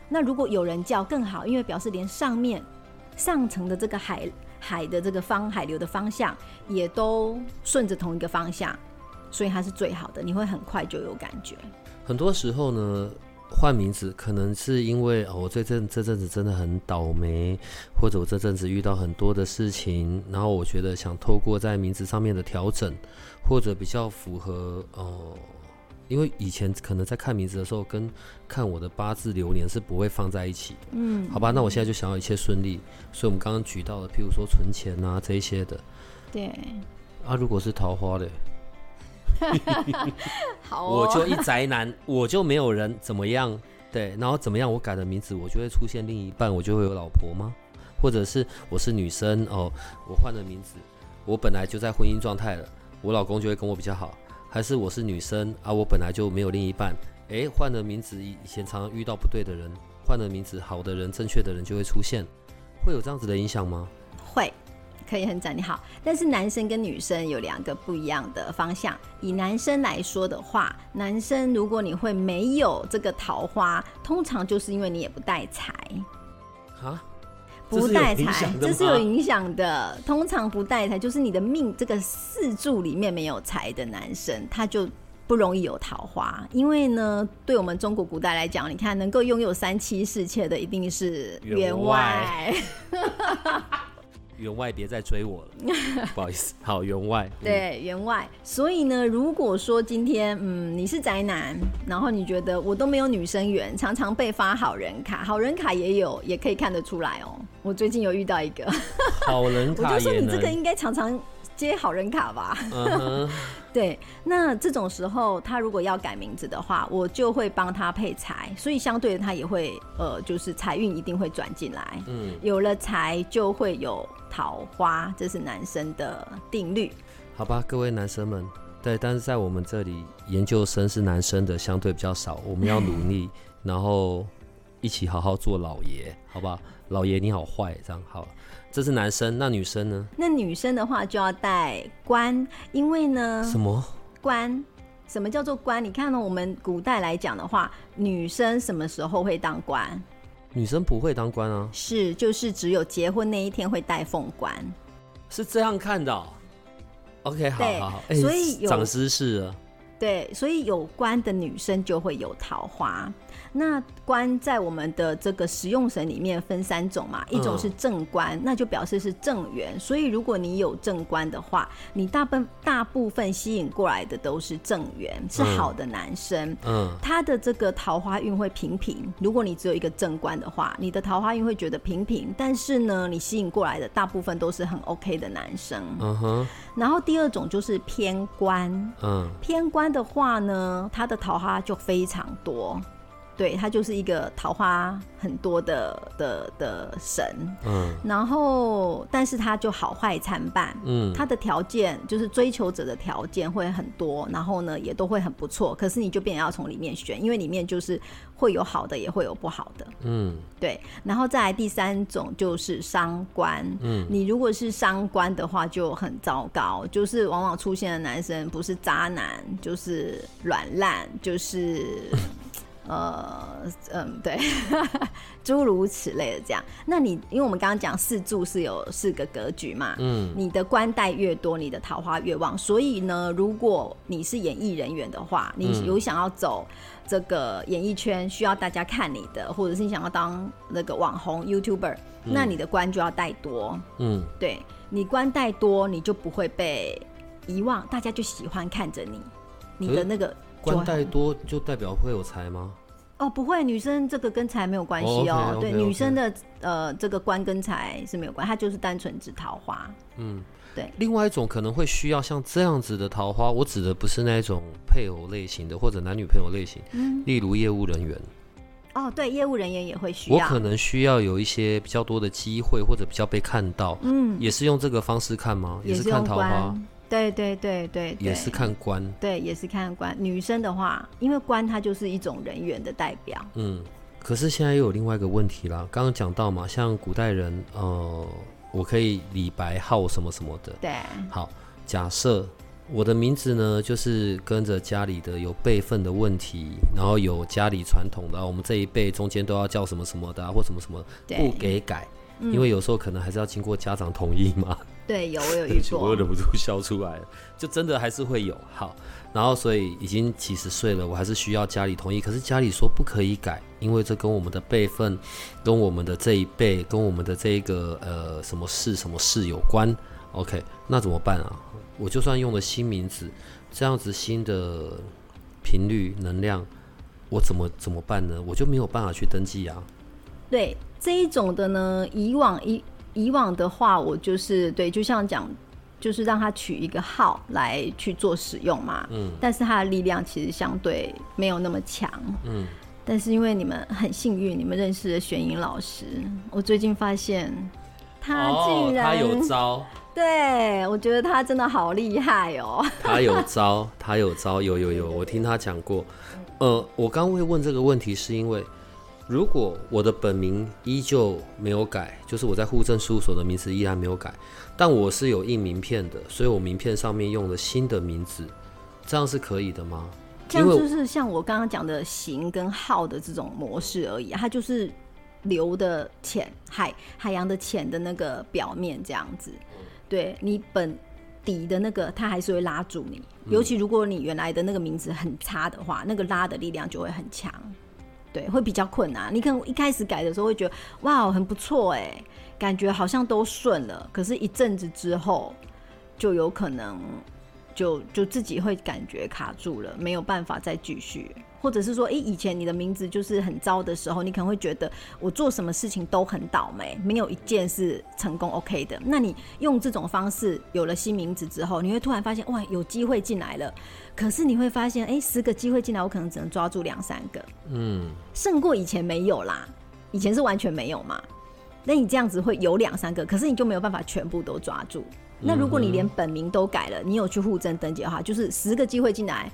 Speaker 2: 那如果有人叫更好，因为表示连上面上层的这个海海的这个方海流的方向也都顺着同一个方向，所以它是最好的，你会很快就有感觉。
Speaker 1: 很多时候呢，换名字可能是因为哦，我这阵这阵子真的很倒霉，或者我这阵子遇到很多的事情，然后我觉得想透过在名字上面的调整，或者比较符合哦。因为以前可能在看名字的时候，跟看我的八字流年是不会放在一起的。
Speaker 2: 嗯，
Speaker 1: 好吧，那我现在就想要一切顺利，所以我们刚刚举到的，譬如说存钱啊这一些的
Speaker 2: 对，
Speaker 1: 啊，如果是桃花的，
Speaker 2: 好哦，
Speaker 1: 我就一宅男，我就没有人怎么样，对，然后怎么样，我改了名字，我就会出现另一半，我就会有老婆吗？或者是我是女生哦，我换了名字，我本来就在婚姻状态了，我老公就会跟我比较好，还是我是女生啊，我本来就没有另一半，诶，换了名字，以以前常常遇到不对的人，换了名字，好的人、正确的人就会出现，会有这样子的影响吗？
Speaker 2: 会，可以很展你好。但是男生跟女生有两个不一样的方向。以男生来说的话，男生如果你会没有这个桃花，通常就是因为你也不带财。
Speaker 1: 啊，
Speaker 2: 不带财
Speaker 1: 这是有影响，的。
Speaker 2: 通常不带财，就是你的命这个四柱里面没有财的男生，他就不容易有桃花。因为呢，对我们中国古代来讲，你看能够拥有三妻四妾的，一定是
Speaker 1: 员
Speaker 2: 员外。
Speaker 1: 员外别再追我了，不好意思。好，员外。嗯，
Speaker 2: 对，员外。所以呢，如果说今天，嗯，你是宅男，然后你觉得我都没有女生缘，常常被发好人卡，好人卡也有，也可以看得出来哦。我最近有遇到一个，
Speaker 1: 好人卡
Speaker 2: 我就说。你这个应该常常接好人卡吧？对，那这种时候，他如果要改名字的话，我就会帮他配财，所以相对的他也会，呃，就是财运一定会转进来。
Speaker 1: 嗯，
Speaker 2: 有了财就会有桃花，这是男生的定律。
Speaker 1: 好吧，各位男生们，对，但是在我们这里，研究生是男生的相对比较少，我们要努力，然后一起好好做老爷，好不好？老爷你好坏，这样好。这是男生，那女生呢？
Speaker 2: 那女生的话就要带冠，因为呢，
Speaker 1: 什么？
Speaker 2: 冠，什么叫做官？你看呢，我们古代来讲的话，女生什么时候会当官？
Speaker 1: 女生不会当官啊？
Speaker 2: 是，就是只有结婚那一天会戴凤冠。
Speaker 1: 是这样看的哦、OK，好好好，欸
Speaker 2: 所以有
Speaker 1: 长知识了。
Speaker 2: 对，所以有关的女生就会有桃花。那官在我们的这个实用神里面分三种嘛，一种
Speaker 1: 嗯
Speaker 2: 是正官，那就表示是正缘。所以如果你有正官的话，你大部大部分吸引过来的都是正缘，是
Speaker 1: 嗯
Speaker 2: 好的男生。
Speaker 1: 嗯
Speaker 2: 他的这个桃花运会平平。如果你只有一个正官的话，你的桃花运会觉得平平，但是呢，你吸引过来的大部分都是很 OK 的男生。
Speaker 1: 嗯哼
Speaker 2: 然后第二种就是偏官，
Speaker 1: 嗯
Speaker 2: 偏官的话呢，它的桃花就非常多。对，他就是一个桃花很多的的的神，
Speaker 1: 嗯。
Speaker 2: 然后但是他就好坏参半，
Speaker 1: 嗯。
Speaker 2: 他的条件就是追求者的条件会很多，然后呢也都会很不错，可是你就变要从里面选，因为里面就是会有好的，也会有不好的。
Speaker 1: 嗯。
Speaker 2: 对，然后再来第三种就是伤官，
Speaker 1: 嗯。
Speaker 2: 你如果是伤官的话就很糟糕，就是往往出现的男生不是渣男，就是软烂，就是呃嗯对，诸如此类的这样。那你因为我们刚刚讲四柱是有四个格局嘛，
Speaker 1: 嗯
Speaker 2: 你的官带越多，你的桃花越旺。所以呢，如果你是演艺人员的话，你
Speaker 1: 嗯
Speaker 2: 有想要走这个演艺圈，需要大家看你的，或者是你想要当那个网红 YouTuber，、那你的官就要带多。
Speaker 1: 嗯
Speaker 2: 对你官带多，你就不会被遗忘，大家就喜欢看着你，你的那个
Speaker 1: 官带多就代表会有财吗？
Speaker 2: 哦，不会，女生这个跟财没有关系
Speaker 1: 哦
Speaker 2: 对女生的呃这个官跟财是没有关，它就是单纯指桃花。
Speaker 1: 嗯，
Speaker 2: 对。
Speaker 1: 另外一种可能会需要像这样子的桃花，我指的不是那种配偶类型的或者男女朋友类型，
Speaker 2: 嗯，
Speaker 1: 例如业务人员，
Speaker 2: 哦，对，业务人员也会需要。
Speaker 1: 我可能需要有一些比较多的机会或者比较被看到，
Speaker 2: 嗯，
Speaker 1: 也是用这个方式看吗？
Speaker 2: 也
Speaker 1: 是看桃花，
Speaker 2: 官。对对对对，
Speaker 1: 也是看官。
Speaker 2: 对，也是看官。女生的话，因为官它就是一种人员的代表。
Speaker 1: 嗯，可是现在又有另外一个问题啦，刚刚讲到嘛，像古代人，呃，我可以李白号什么什么的。
Speaker 2: 对，
Speaker 1: 好，假设我的名字呢，就是跟着家里的有辈分的问题，然后有家里传统的，啊我们这一辈中间都要叫什么什么的、啊，或什么什么，
Speaker 2: 对
Speaker 1: 不给改，
Speaker 2: 嗯
Speaker 1: 因为有时候可能还是要经过家长同意嘛。
Speaker 2: 对，有我有
Speaker 1: 对
Speaker 2: 遇过
Speaker 1: 我又。忍不住笑出来了，就真的还是会有好，然后所以已经几十岁了，我还是需要家里同意，可是家里说不可以改，因为这跟我们的辈分、跟我们的这一辈、跟我们的这一个呃什么事什么事有关。OK，那怎么办啊？我就算用了新名字，这样子新的频率能量，我怎么怎么办呢？我就没有办法去登记啊。
Speaker 2: 对这一种的呢，以往以以往的话，我就是对，就像讲，就是让他取一个号来去做使用嘛。
Speaker 1: 嗯
Speaker 2: 但是他的力量其实相对没有那么强。
Speaker 1: 嗯，
Speaker 2: 但是因为你们很幸运，你们认识了玄颖老师，我最近发现他竟然、
Speaker 1: 哦他有招。
Speaker 2: 对我觉得他真的好厉害哦。
Speaker 1: 他有招，他有招，有有有，我听他讲过。呃，我刚会问这个问题，是因为如果我的本名依旧没有改，就是我在户政事务所的名字依然没有改，但我是有印名片的，所以我名片上面用了新的名字，这样是可以的吗？
Speaker 2: 这样就是像我刚刚讲的型跟号的这种模式而已，它就是流的浅，海海洋的浅的那个表面这样子。对你本底的那个，它还是会拉住你。尤其如果你原来的那个名字很差的话，那个拉的力量就会很强。对，会比较困难。你可能一开始改的时候会觉得哇，很不错哎，感觉好像都顺了。可是，一阵子之后，就有可能就就自己会感觉卡住了，没有办法再继续。或者是说，哎，以前你的名字就是很糟的时候，你可能会觉得我做什么事情都很倒霉，没有一件是成功 OK 的。那你用这种方式有了新名字之后，你会突然发现哇，有机会进来了。可是你会发现，哎，十个机会进来，我可能只能抓住两三个，嗯，胜过以前没有啦。以前是完全没有嘛。那你这样子会有两三个，可是你就没有办法全部都抓住。那如果你连本名都改了，你有去户政登记的话，就是十个机会进来。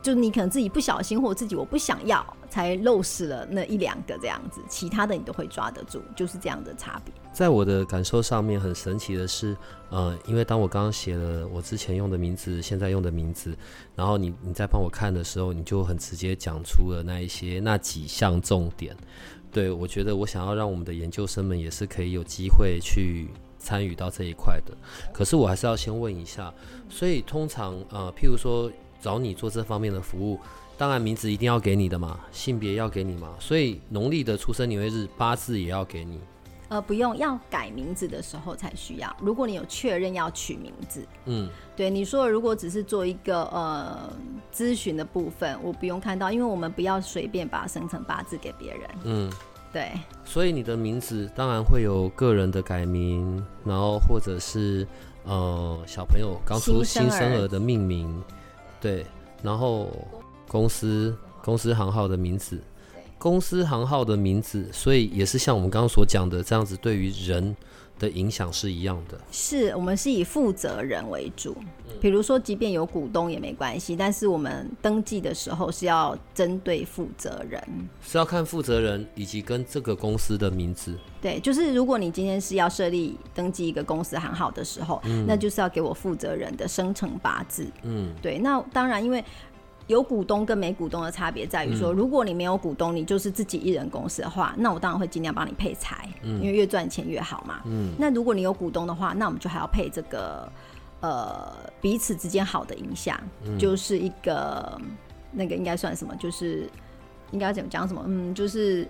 Speaker 2: 就你可能自己不小心，或自己我不想要，才漏失了那一两个这样子，其他的你都会抓得住，就是这样的差别。
Speaker 1: 在我的感受上面，很神奇的是，呃，因为当我刚刚写了我之前用的名字，现在用的名字，然后你你在帮我看的时候，你就很直接讲出了那一些那几项重点。对我觉得，我想要让我们的研究生们也是可以有机会去参与到这一块的。可是我还是要先问一下，所以通常呃，譬如说。找你做这方面的服务，当然名字一定要给你的嘛，性别要给你嘛，所以农历的出生年月日、八字也要给你。
Speaker 2: 呃，不用，要改名字的时候才需要。如果你有确认要取名字，嗯，对你说，如果只是做一个呃咨询的部分，我不用看到，因为我们不要随便把生辰八字给别人。嗯，对。
Speaker 1: 所以你的名字当然会有个人的改名，然后或者是呃小朋友刚出新生儿的命名。对，然后公司公司行号的名字，公司行号的名字，所以也是像我们刚刚所讲的这样子，对于人的影响是一样的。
Speaker 2: 是我们是以负责人为主，比如说，即便有股东也没关系，但是我们登记的时候是要针对负责人，
Speaker 1: 是要看负责人以及跟这个公司的名字。
Speaker 2: 对，就是如果你今天是要设立登记一个公司行号的时候，那就是要给我负责人的生辰八字。嗯，对。那当然，因为有股东跟没股东的差别在于说，如果你没有股东，你就是自己一人公司的话，那我当然会尽量帮你配财，因为越赚钱越好嘛。嗯。那如果你有股东的话，那我们就还要配这个呃彼此之间好的影响，就是一个那个应该算什么？就是应该怎么讲什么？嗯，就是。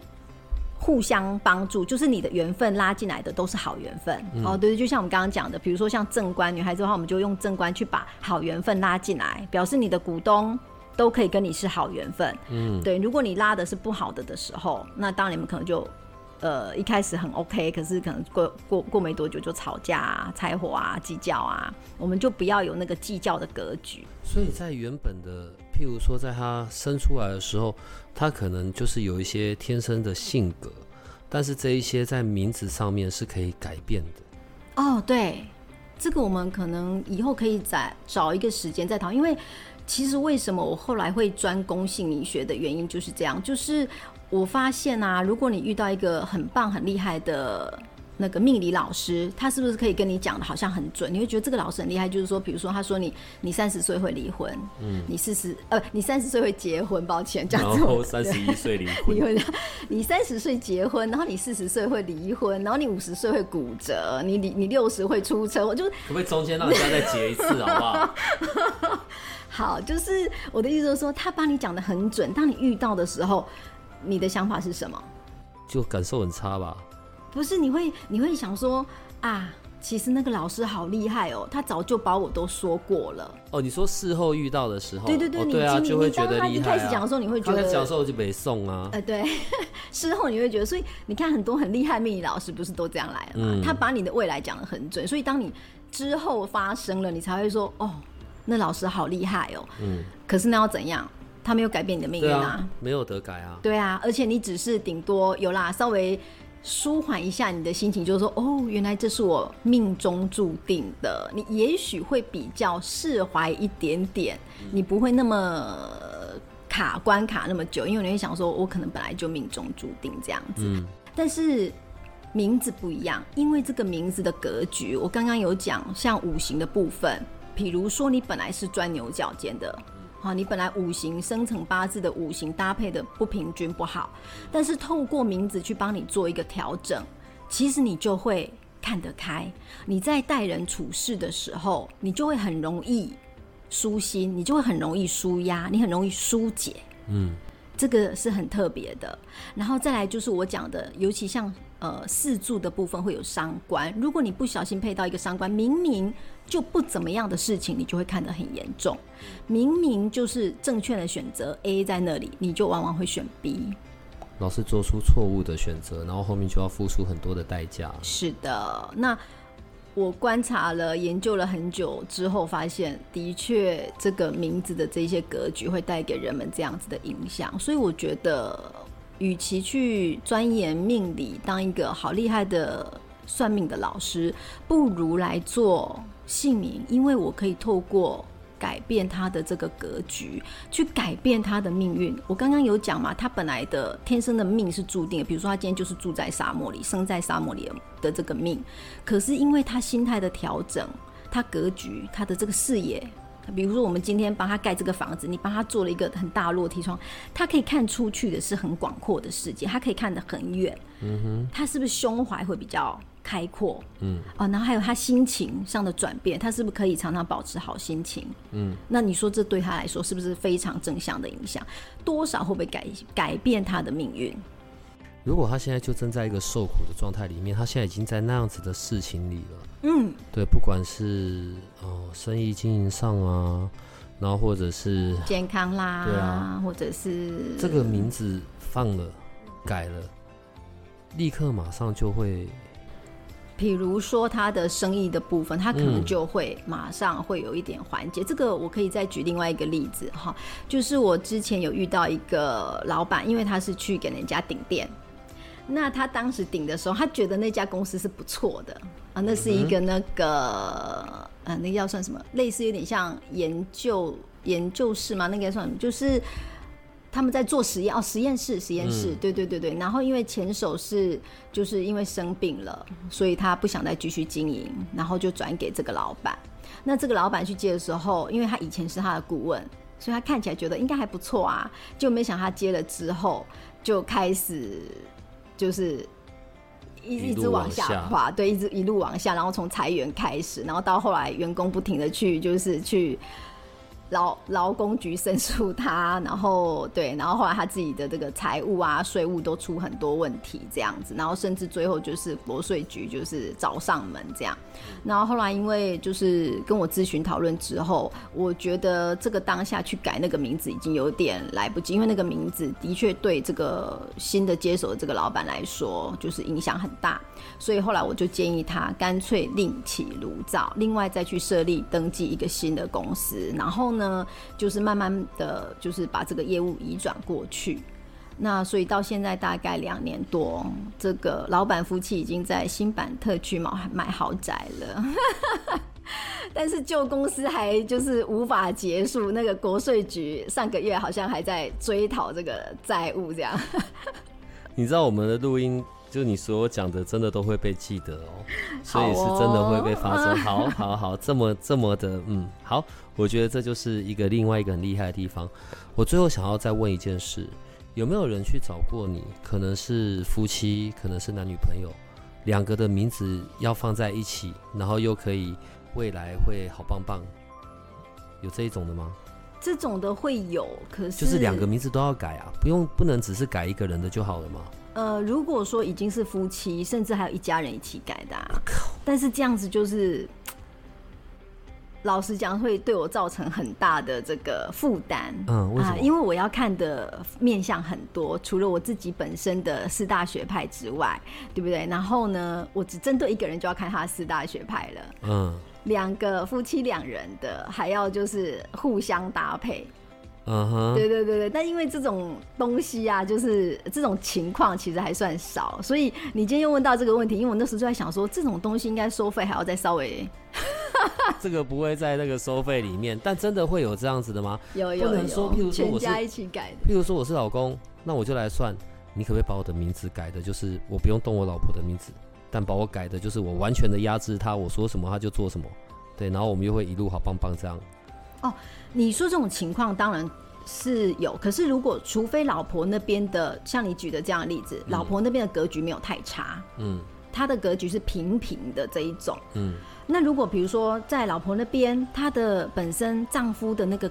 Speaker 2: 互相帮助，就是你的缘分拉进来的都是好缘分哦。对对，就像我们刚刚讲的，比如说像正官女孩子的话，我们就用正官去把好缘分拉进来，表示你的股东都可以跟你是好缘分。嗯，对。如果你拉的是不好的的时候，那当然你们可能就呃一开始很 OK，可是可能过过过没多久就吵架啊、拆伙啊、计较啊，我们就不要有那个计较的格局。
Speaker 1: 所以在原本的。譬如说，在他生出来的时候，他可能就是有一些天生的性格，但是这一些在名字上面是可以改变的。
Speaker 2: 哦，对，这个我们可能以后可以再找一个时间再讨。因为其实为什么我后来会专攻心理学的原因就是这样，就是我发现啊，如果你遇到一个很棒、很厉害的。那个命理老师，他是不是可以跟你讲的，好像很准？你会觉得这个老师很厉害，就是说，比如说，他说你你三十岁会离婚，嗯，你四十呃，你三十岁会结婚，抱歉，这样子。
Speaker 1: 然后三十一岁离婚。
Speaker 2: 你三十岁结婚，然后你四十岁会离婚，然后你五十岁会骨折，你你你六十会出车，我就 可
Speaker 1: 不可以中间让人家再结一次，好不好？
Speaker 2: 好，就是我的意思，就是说他把你讲的很准，当你遇到的时候，你的想法是什么？
Speaker 1: 就感受很差吧。
Speaker 2: 不是你会你会想说啊，其实那个老师好厉害哦，他早就把我都说过了。
Speaker 1: 哦，你说事后遇到的时候，
Speaker 2: 对对对，
Speaker 1: 对啊，就会觉得
Speaker 2: 厉害。一开始讲的时候，你会觉得
Speaker 1: 讲的时候就没送啊。
Speaker 2: 呃，对，事后你会觉得，所以你看很多很厉害命理老师不是都这样来的吗？他把你的未来讲的很准，所以当你之后发生了，你才会说哦，那老师好厉害哦。嗯。可是那要怎样？他没有改变你的命运啊，
Speaker 1: 没有得改啊。
Speaker 2: 对啊，而且你只是顶多有啦，稍微。舒缓一下你的心情，就是说，哦，原来这是我命中注定的。你也许会比较释怀一点点，你不会那么卡关卡那么久，因为你会想说，我可能本来就命中注定这样子。嗯。但是名字不一样，因为这个名字的格局，我刚刚有讲，像五行的部分，比如说你本来是钻牛角尖的，好，你本来五行生成八字的五行搭配的不平均不好，但是透过名字去帮你做一个调整，其实你就会看得开。你在待人处事的时候，你就会很容易舒心，你就会很容易舒压，你很容易疏解。嗯，这个是很特别的。然后再来就是我讲的，尤其像呃四柱的部分会有伤官，如果你不小心配到一个伤官，明明就不怎么样的事情，你就会看得很严重。明明就是正确的选择 A 在那里，你就往往会选 B。
Speaker 1: 老是做出错误的选择，然后后面就要付出很多的代价。
Speaker 2: 是的，那我观察了、研究了很久之后，发现的确这个名字的这些格局会带给人们这样子的影响。所以我觉得，与其去钻研命理，当一个好厉害的算命的老师，不如来做姓名，因为我可以透过。改变他的这个格局，去改变他的命运。我刚刚有讲嘛，他本来的天生的命是注定的，比如说他今天就是住在沙漠里，生在沙漠里的这个命。可是因为他心态的调整，他格局，他的这个视野，比如说我们今天帮他盖这个房子，你帮他做了一个很大落地窗，他可以看出去的是很广阔的世界，他可以看得很远。嗯哼，他是不是胸怀会比较？开阔，嗯，啊，然后还有他心情上的转变，他是不是可以常常保持好心情？嗯，那你说这对他来说是不是非常正向的影响？多少会不会改改变他的命运？
Speaker 1: 如果他现在就正在一个受苦的状态里面，他现在已经在那样子的事情里了，嗯，对，不管是哦生意经营上啊，然后或者是
Speaker 2: 健康啦，对啊，或者是
Speaker 1: 这个名字放了改了，立刻马上就会。
Speaker 2: 比如说他的生意的部分，他可能就会马上会有一点缓解。这个我可以再举另外一个例子哈，就是我之前有遇到一个老板，因为他是去给人家顶店，那他当时顶的时候，他觉得那家公司是不错的啊，那是一个那个呃，那个要算什么？类似有点像研究研究室吗？那个算什么就是。他们在做实验哦，实验室，实验室，对对对对。然后因为前手是就是因为生病了，所以他不想再继续经营，然后就转给这个老板。那这个老板去接的时候，因为他以前是他的顾问，所以他看起来觉得应该还不错啊。就没想他接了之后，就开始就是一一直往下滑，对，一直一路往下，然后从裁员开始，然后到后来员工不停的去就是去。劳劳工局申诉他，然后对，然后后来他自己的这个财务啊、税务都出很多问题，这样子，然后甚至最后就是国税局就是找上门这样，然后后来因为就是跟我咨询讨论之后，我觉得这个当下去改那个名字已经有点来不及，因为那个名字的确对这个新的接手的这个老板来说就是影响很大，所以后来我就建议他干脆另起炉灶，另外再去设立登记一个新的公司，然后。呢，就是慢慢的就是把这个业务移转过去，那所以到现在大概两年多，这个老板夫妻已经在新版特区买买豪宅了，但是旧公司还就是无法结束，那个国税局上个月好像还在追讨这个债务，这样。
Speaker 1: 你知道我们的录音？就你所讲的，真的都会被记得哦，所以是真的会被发生。好，好，好，这么这么的，嗯，好，我觉得这就是一个另外一个很厉害的地方。我最后想要再问一件事：有没有人去找过你？可能是夫妻，可能是男女朋友，两个的名字要放在一起，然后又可以未来会好棒棒，有这一种的吗？
Speaker 2: 这种的会有，可是
Speaker 1: 就是两个名字都要改啊，不用不能只是改一个人的就好了吗？
Speaker 2: 呃，如果说已经是夫妻，甚至还有一家人一起改的，但是这样子就是，老实讲会对我造成很大的这个负担。
Speaker 1: 嗯，为什么？
Speaker 2: 因为我要看的面向很多，除了我自己本身的四大学派之外，对不对？然后呢，我只针对一个人就要看他四大学派了。嗯，两个夫妻两人的还要就是互相搭配。嗯哼，对对对对，但因为这种东西啊，就是这种情况其实还算少，所以你今天又问到这个问题，因为我那时候就在想说，这种东西应该收费还要再稍微，
Speaker 1: 这个不会在那个收费里面，但真的会有这样子的吗？
Speaker 2: 有有
Speaker 1: 有，
Speaker 2: 全家一起改的。
Speaker 1: 譬如说我是老公，那我就来算，你可不可以把我的名字改的，就是我不用动我老婆的名字，但把我改的就是我完全的压制他，我说什么他就做什么，对，然后我们又会一路好棒棒这样。
Speaker 2: 你说这种情况当然是有，可是如果除非老婆那边的，像你举的这样的例子，老婆那边的格局没有太差，
Speaker 1: 嗯。
Speaker 2: 她的格局是平平的这一种。
Speaker 1: 嗯。
Speaker 2: 那如果比如说在老婆那边，她的本身丈夫的那个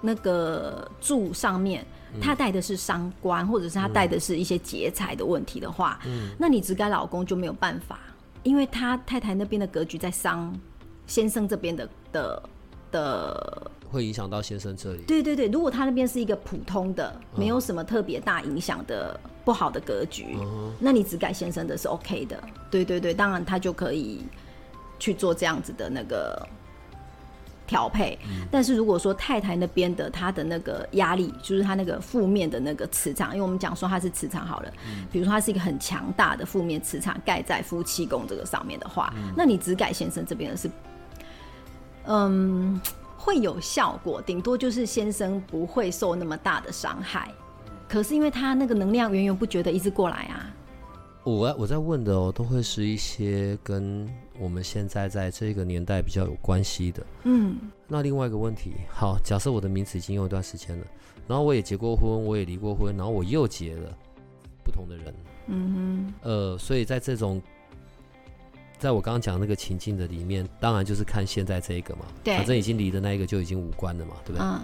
Speaker 2: 那个柱上面，他带的是伤官，或者是他带的是一些劫财的问题的话，嗯。那你只改老公就没有办法，因为他太太那边的格局在伤先生这边的的的。
Speaker 1: 会影响到先生这里。
Speaker 2: 对对对，如果他那边是一个普通的，没有什么特别大影响的不好的格局，那你只改先生的是 OK 的。对对对，当然他就可以去做这样子的那个调配。但是如果说太太那边的他的那个压力，就是他那个负面的那个磁场，因为我们讲说他是磁场好了，比如说他是一个很强大的负面磁场盖在夫妻宫这个上面的话，那你只改先生这边的是，嗯。会有效果，顶多就是先生不会受那么大的伤害。可是因为他那个能量源源不绝的一直过来啊，
Speaker 1: 我我在问的哦，都会是一些跟我们现在在这个年代比较有关系的。
Speaker 2: 嗯，
Speaker 1: 那另外一个问题，好，假设我的名字已经用一段时间了，然后我也结过婚，我也离过婚，然后我又结了不同的人，
Speaker 2: 嗯哼
Speaker 1: 呃，所以在这种，在我刚刚讲那个情境的里面，当然就是看现在这一个嘛，
Speaker 2: 对
Speaker 1: 反正已经离的那一个就已经无关了嘛，对不，对？
Speaker 2: 嗯，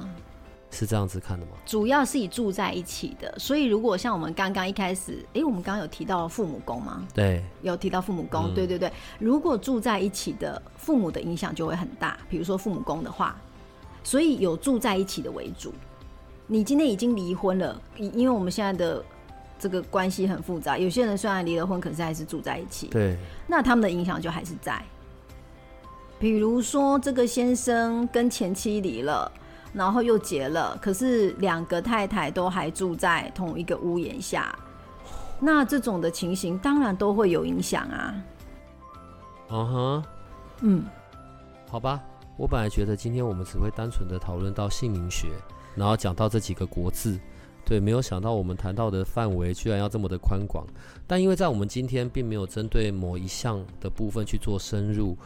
Speaker 1: 是这样子看的吗？
Speaker 2: 主要是以住在一起的。所以如果像我们刚刚一开始，诶，我们刚刚有提到父母宫吗？
Speaker 1: 对，
Speaker 2: 有提到父母宫，
Speaker 1: 嗯
Speaker 2: 对对对。如果住在一起的，父母的影响就会很大。比如说父母宫的话，所以有住在一起的为主。你今天已经离婚了，因因为我们现在的这个关系很复杂，有些人虽然离了婚，可是还是住在一起。
Speaker 1: 对，
Speaker 2: 那他们的影响就还是在。比如说，这个先生跟前妻离了，然后又结了，可是两个太太都还住在同一个屋檐下，那这种的情形当然都会有影响啊。
Speaker 1: 嗯哼，
Speaker 2: 嗯，
Speaker 1: 好吧，我本来觉得今天我们只会单纯的讨论到姓名学，然后讲到这几个国字，对，没有想到我们谈到的范围居然要这么的宽广。但因为在我们今天并没有针对某一项的部分去做深入，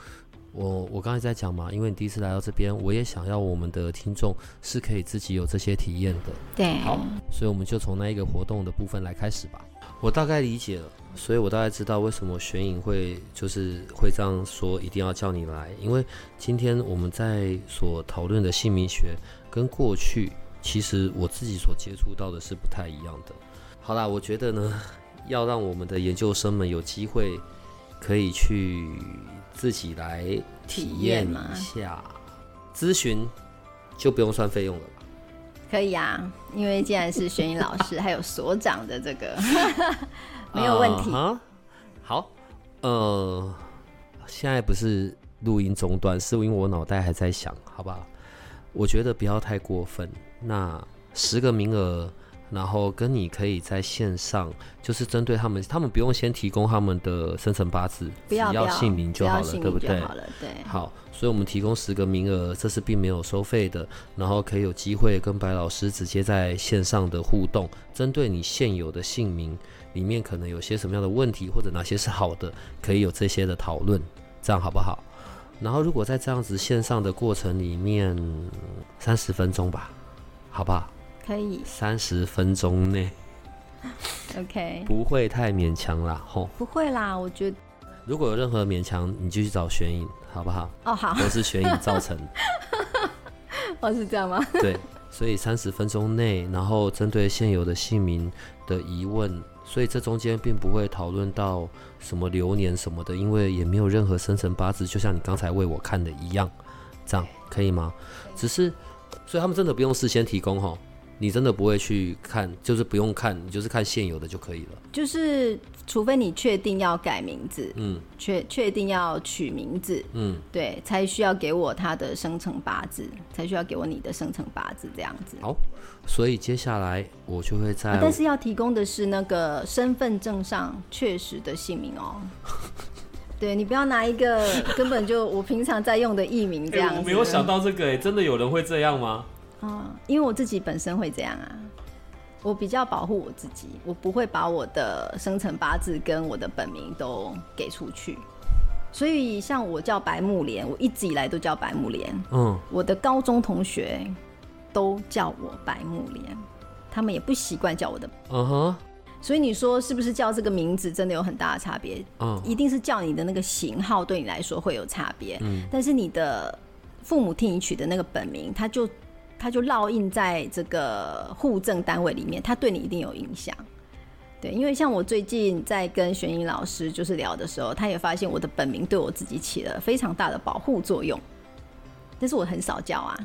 Speaker 1: 我我刚才在讲嘛，因为你第一次来到这边，我也想要我们的听众是可以自己有这些体验的。
Speaker 2: 对，
Speaker 1: 好，所以我们就从那一个活动的部分来开始吧。我大概理解了，所以我大概知道为什么玄影会就是会这样说，一定要叫你来，因为今天我们在所讨论的姓名学跟过去，其实我自己所接触到的是不太一样的。好啦，我觉得呢，要让我们的研究生们有机会可以去自己来体
Speaker 2: 体
Speaker 1: 验一下，咨询就不用算费用了吧。
Speaker 2: 可以啊，因为既然是玄影老师，还有所长的这个 没有问题。
Speaker 1: 好，呃，现在不是录音中断，是因为我脑袋还在想，好不好？我觉得不要太过分。那十个名额，然后跟你可以在线上，就是针对他们，他们不用先提供他们的生辰八字，只要
Speaker 2: 不要不要
Speaker 1: 姓名就好了，
Speaker 2: 不
Speaker 1: 对不对？
Speaker 2: 好了，对。
Speaker 1: 好，所以我们提供十个名额，这是并没有收费的，然后可以有机会跟白老师直接在线上的互动，针对你现有的姓名里面可能有些什么样的问题，或者哪些是好的，可以有这些的讨论，这样好不好？然后如果在这样子线上的过程里面，三十分钟吧，好不好？
Speaker 2: 可以
Speaker 1: 三十分钟内，
Speaker 2: OK，
Speaker 1: 不会太勉强啦，吼。
Speaker 2: 不会啦，我觉得
Speaker 1: 如果有任何勉强，你就去找玄影，好不好？
Speaker 2: 哦，好，
Speaker 1: 我是玄影造成。
Speaker 2: 哦，是这样吗？
Speaker 1: 对，所以三十分钟内，然后针对现有的姓名的疑问，所以这中间并不会讨论到什么流年什么的，因为也没有任何生辰八字，就像你刚才为我看的一样，这样可以吗？只是，所以他们真的不用事先提供哈，你真的不会去看，就是不用看，你就是看现有的就可以了。
Speaker 2: 就是除非你确定要改名字，
Speaker 1: 嗯
Speaker 2: 确确定要取名字，
Speaker 1: 嗯，
Speaker 2: 对，才需要给我他的生辰八字，才需要给我你的生辰八字这样子。
Speaker 1: 好，所以接下来我就会在、
Speaker 2: 啊但是要提供的是那个身份证上确实的姓名哦。对你不要拿一个 根本就我平常在用的艺名这样子。
Speaker 1: 哎我没有想到这个、哎，真的有人会这样吗？
Speaker 2: 啊，因为我自己本身会这样啊，我比较保护我自己，我不会把我的生辰八字跟我的本名都给出去。所以像我叫白木莲，我一直以来都叫白木莲。
Speaker 1: 嗯，
Speaker 2: 我的高中同学都叫我白木莲，他们也不习惯叫我的。
Speaker 1: 嗯哼，
Speaker 2: 所以你说是不是叫这个名字真的有很大的差别？
Speaker 1: 嗯，
Speaker 2: 一定是叫你的那个型号对你来说会有差别。嗯，但是你的父母替你取的那个本名，他就他就烙印在这个户政单位里面，他对你一定有影响。对，因为像我最近在跟玄英老师就是聊的时候，他也发现我的本名对我自己起了非常大的保护作用，但是我很少叫啊。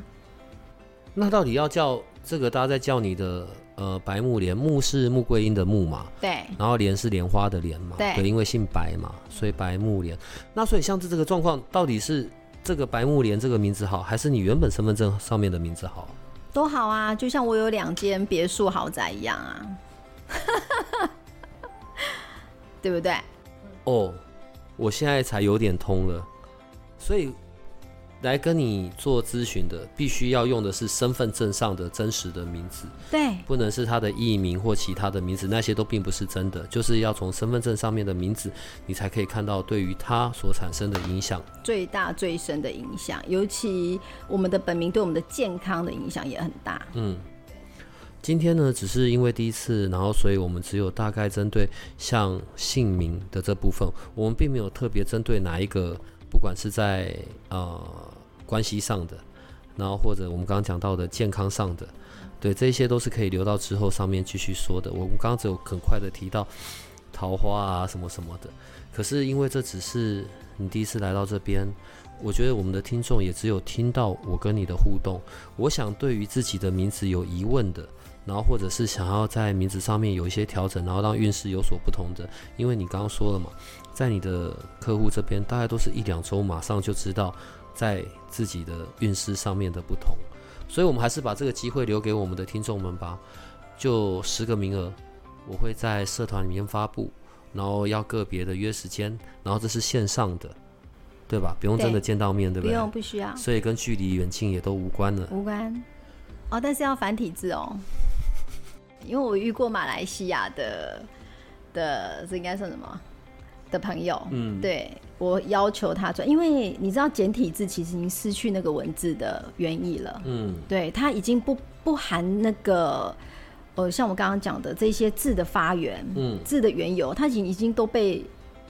Speaker 1: 那到底要叫这个？大家在叫你的呃白木莲，木是穆桂英的木嘛，
Speaker 2: 对，
Speaker 1: 然后莲是莲花的莲嘛，
Speaker 2: 对
Speaker 1: 因为姓白嘛，所以白木莲。那所以像这这个状况，到底是这个白木莲这个名字好，还是你原本身份证上面的名字好？
Speaker 2: 都好啊，就像我有两间别墅豪宅一样啊，对不对？
Speaker 1: 哦，我现在才有点通了，所以来跟你做咨询的，必须要用的是身份证上的真实的名字，
Speaker 2: 对，
Speaker 1: 不能是他的艺名或其他的名字，那些都并不是真的，就是要从身份证上面的名字，你才可以看到对于他所产生的影响。
Speaker 2: 最大最深的影响，尤其我们的本名对我们的健康的影响也很大。
Speaker 1: 嗯，今天呢，只是因为第一次，然后所以我们只有大概针对像姓名的这部分，我们并没有特别针对哪一个，不管是在呃关系上的，然后或者我们刚刚讲到的健康上的，对，这些都是可以留到之后上面继续说的。我们刚刚只有很快的提到桃花啊什么什么的，可是因为这只是你第一次来到这边，我觉得我们的听众也只有听到我跟你的互动。我想对于自己的名字有疑问的，然后或者是想要在名字上面有一些调整，然后让运势有所不同的，因为你刚刚说了嘛，在你的客户这边大概都是一两周，马上就知道在自己的运势上面的不同，所以我们还是把这个机会留给我们的听众们吧，就十个名额，我会在社团里面发布，然后要个别的约时间，然后这是线上的，对吧？不用真的见到面，对不对？
Speaker 2: 不用，不需要，
Speaker 1: 所以跟距离远近也都无关了。
Speaker 2: 无关。哦，但是要繁体字哦，因为我遇过马来西亚的的，这应该算什么的朋友？
Speaker 1: 嗯，
Speaker 2: 对我要求他转，因为你知道简体字其实已经失去那个文字的原意了。
Speaker 1: 嗯，
Speaker 2: 对，它已经不不含那个，呃，像我刚刚讲的这些字的发源，
Speaker 1: 嗯。
Speaker 2: 字的缘由，它已经已经都被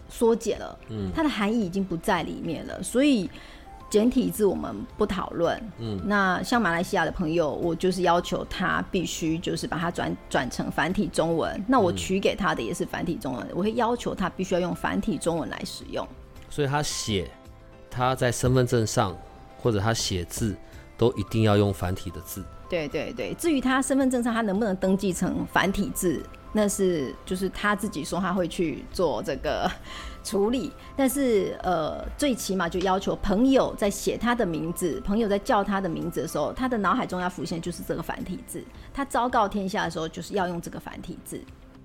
Speaker 2: 缩减了，
Speaker 1: 嗯。
Speaker 2: 它的含义已经不在里面了，所以简体字我们不讨论。
Speaker 1: 嗯，
Speaker 2: 那像马来西亚的朋友，我就是要求他必须就是把它转转成繁体中文，那
Speaker 1: 嗯
Speaker 2: 我取给他的也是繁体中文，我会要求他必须要用繁体中文来使用。
Speaker 1: 所以他写他在身份证上或者他写字都一定要用繁体的字。
Speaker 2: 对对对，至于他身份证上他能不能登记成繁体字，那是就是他自己说他会去做这个处理。但是呃，最起码就要求朋友在写他的名字，朋友在叫他的名字的时候，他的脑海中要浮现就是这个繁体字。他昭告天下的时候，就是要用这个繁体字。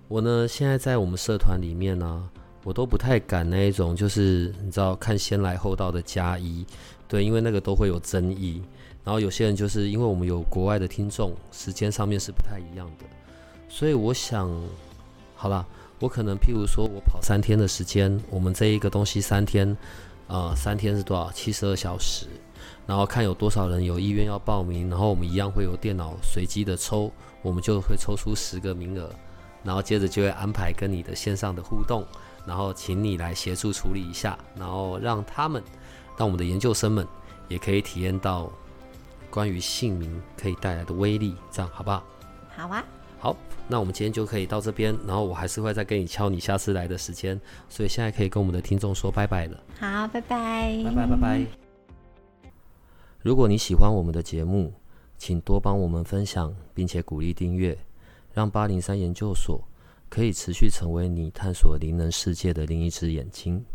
Speaker 1: 我呢，现在在我们社团里面呢、我都不太敢那一种，就是你知道看先来后到的加一，对，因为那个都会有争议。然后有些人就是因为我们有国外的听众，时间上面是不太一样的，所以我想，好了，我可能譬如说我跑三天的时间，我们这一个东西三天，呃，三天是多少？七十二小时。然后看有多少人有意愿要报名，然后我们一样会有电脑随机的抽，我们就会抽出十个名额，然后接着就会安排跟你的线上的互动，然后请你来协助处理一下，然后让他们，让我们的研究生们也可以体验到关于姓名可以带来的威力，这样好不好？
Speaker 2: 好啊，
Speaker 1: 好，那我们今天就可以到这边，然后我还是会再跟你敲你下次来的时间，所以现在可以跟我们的听众说拜拜了。
Speaker 2: 好，拜拜，
Speaker 1: 拜拜拜拜。如果你喜欢我们的节目，请多帮我们分享，并且鼓励订阅，让八零三研究所可以持续成为你探索灵能世界的另一只眼睛。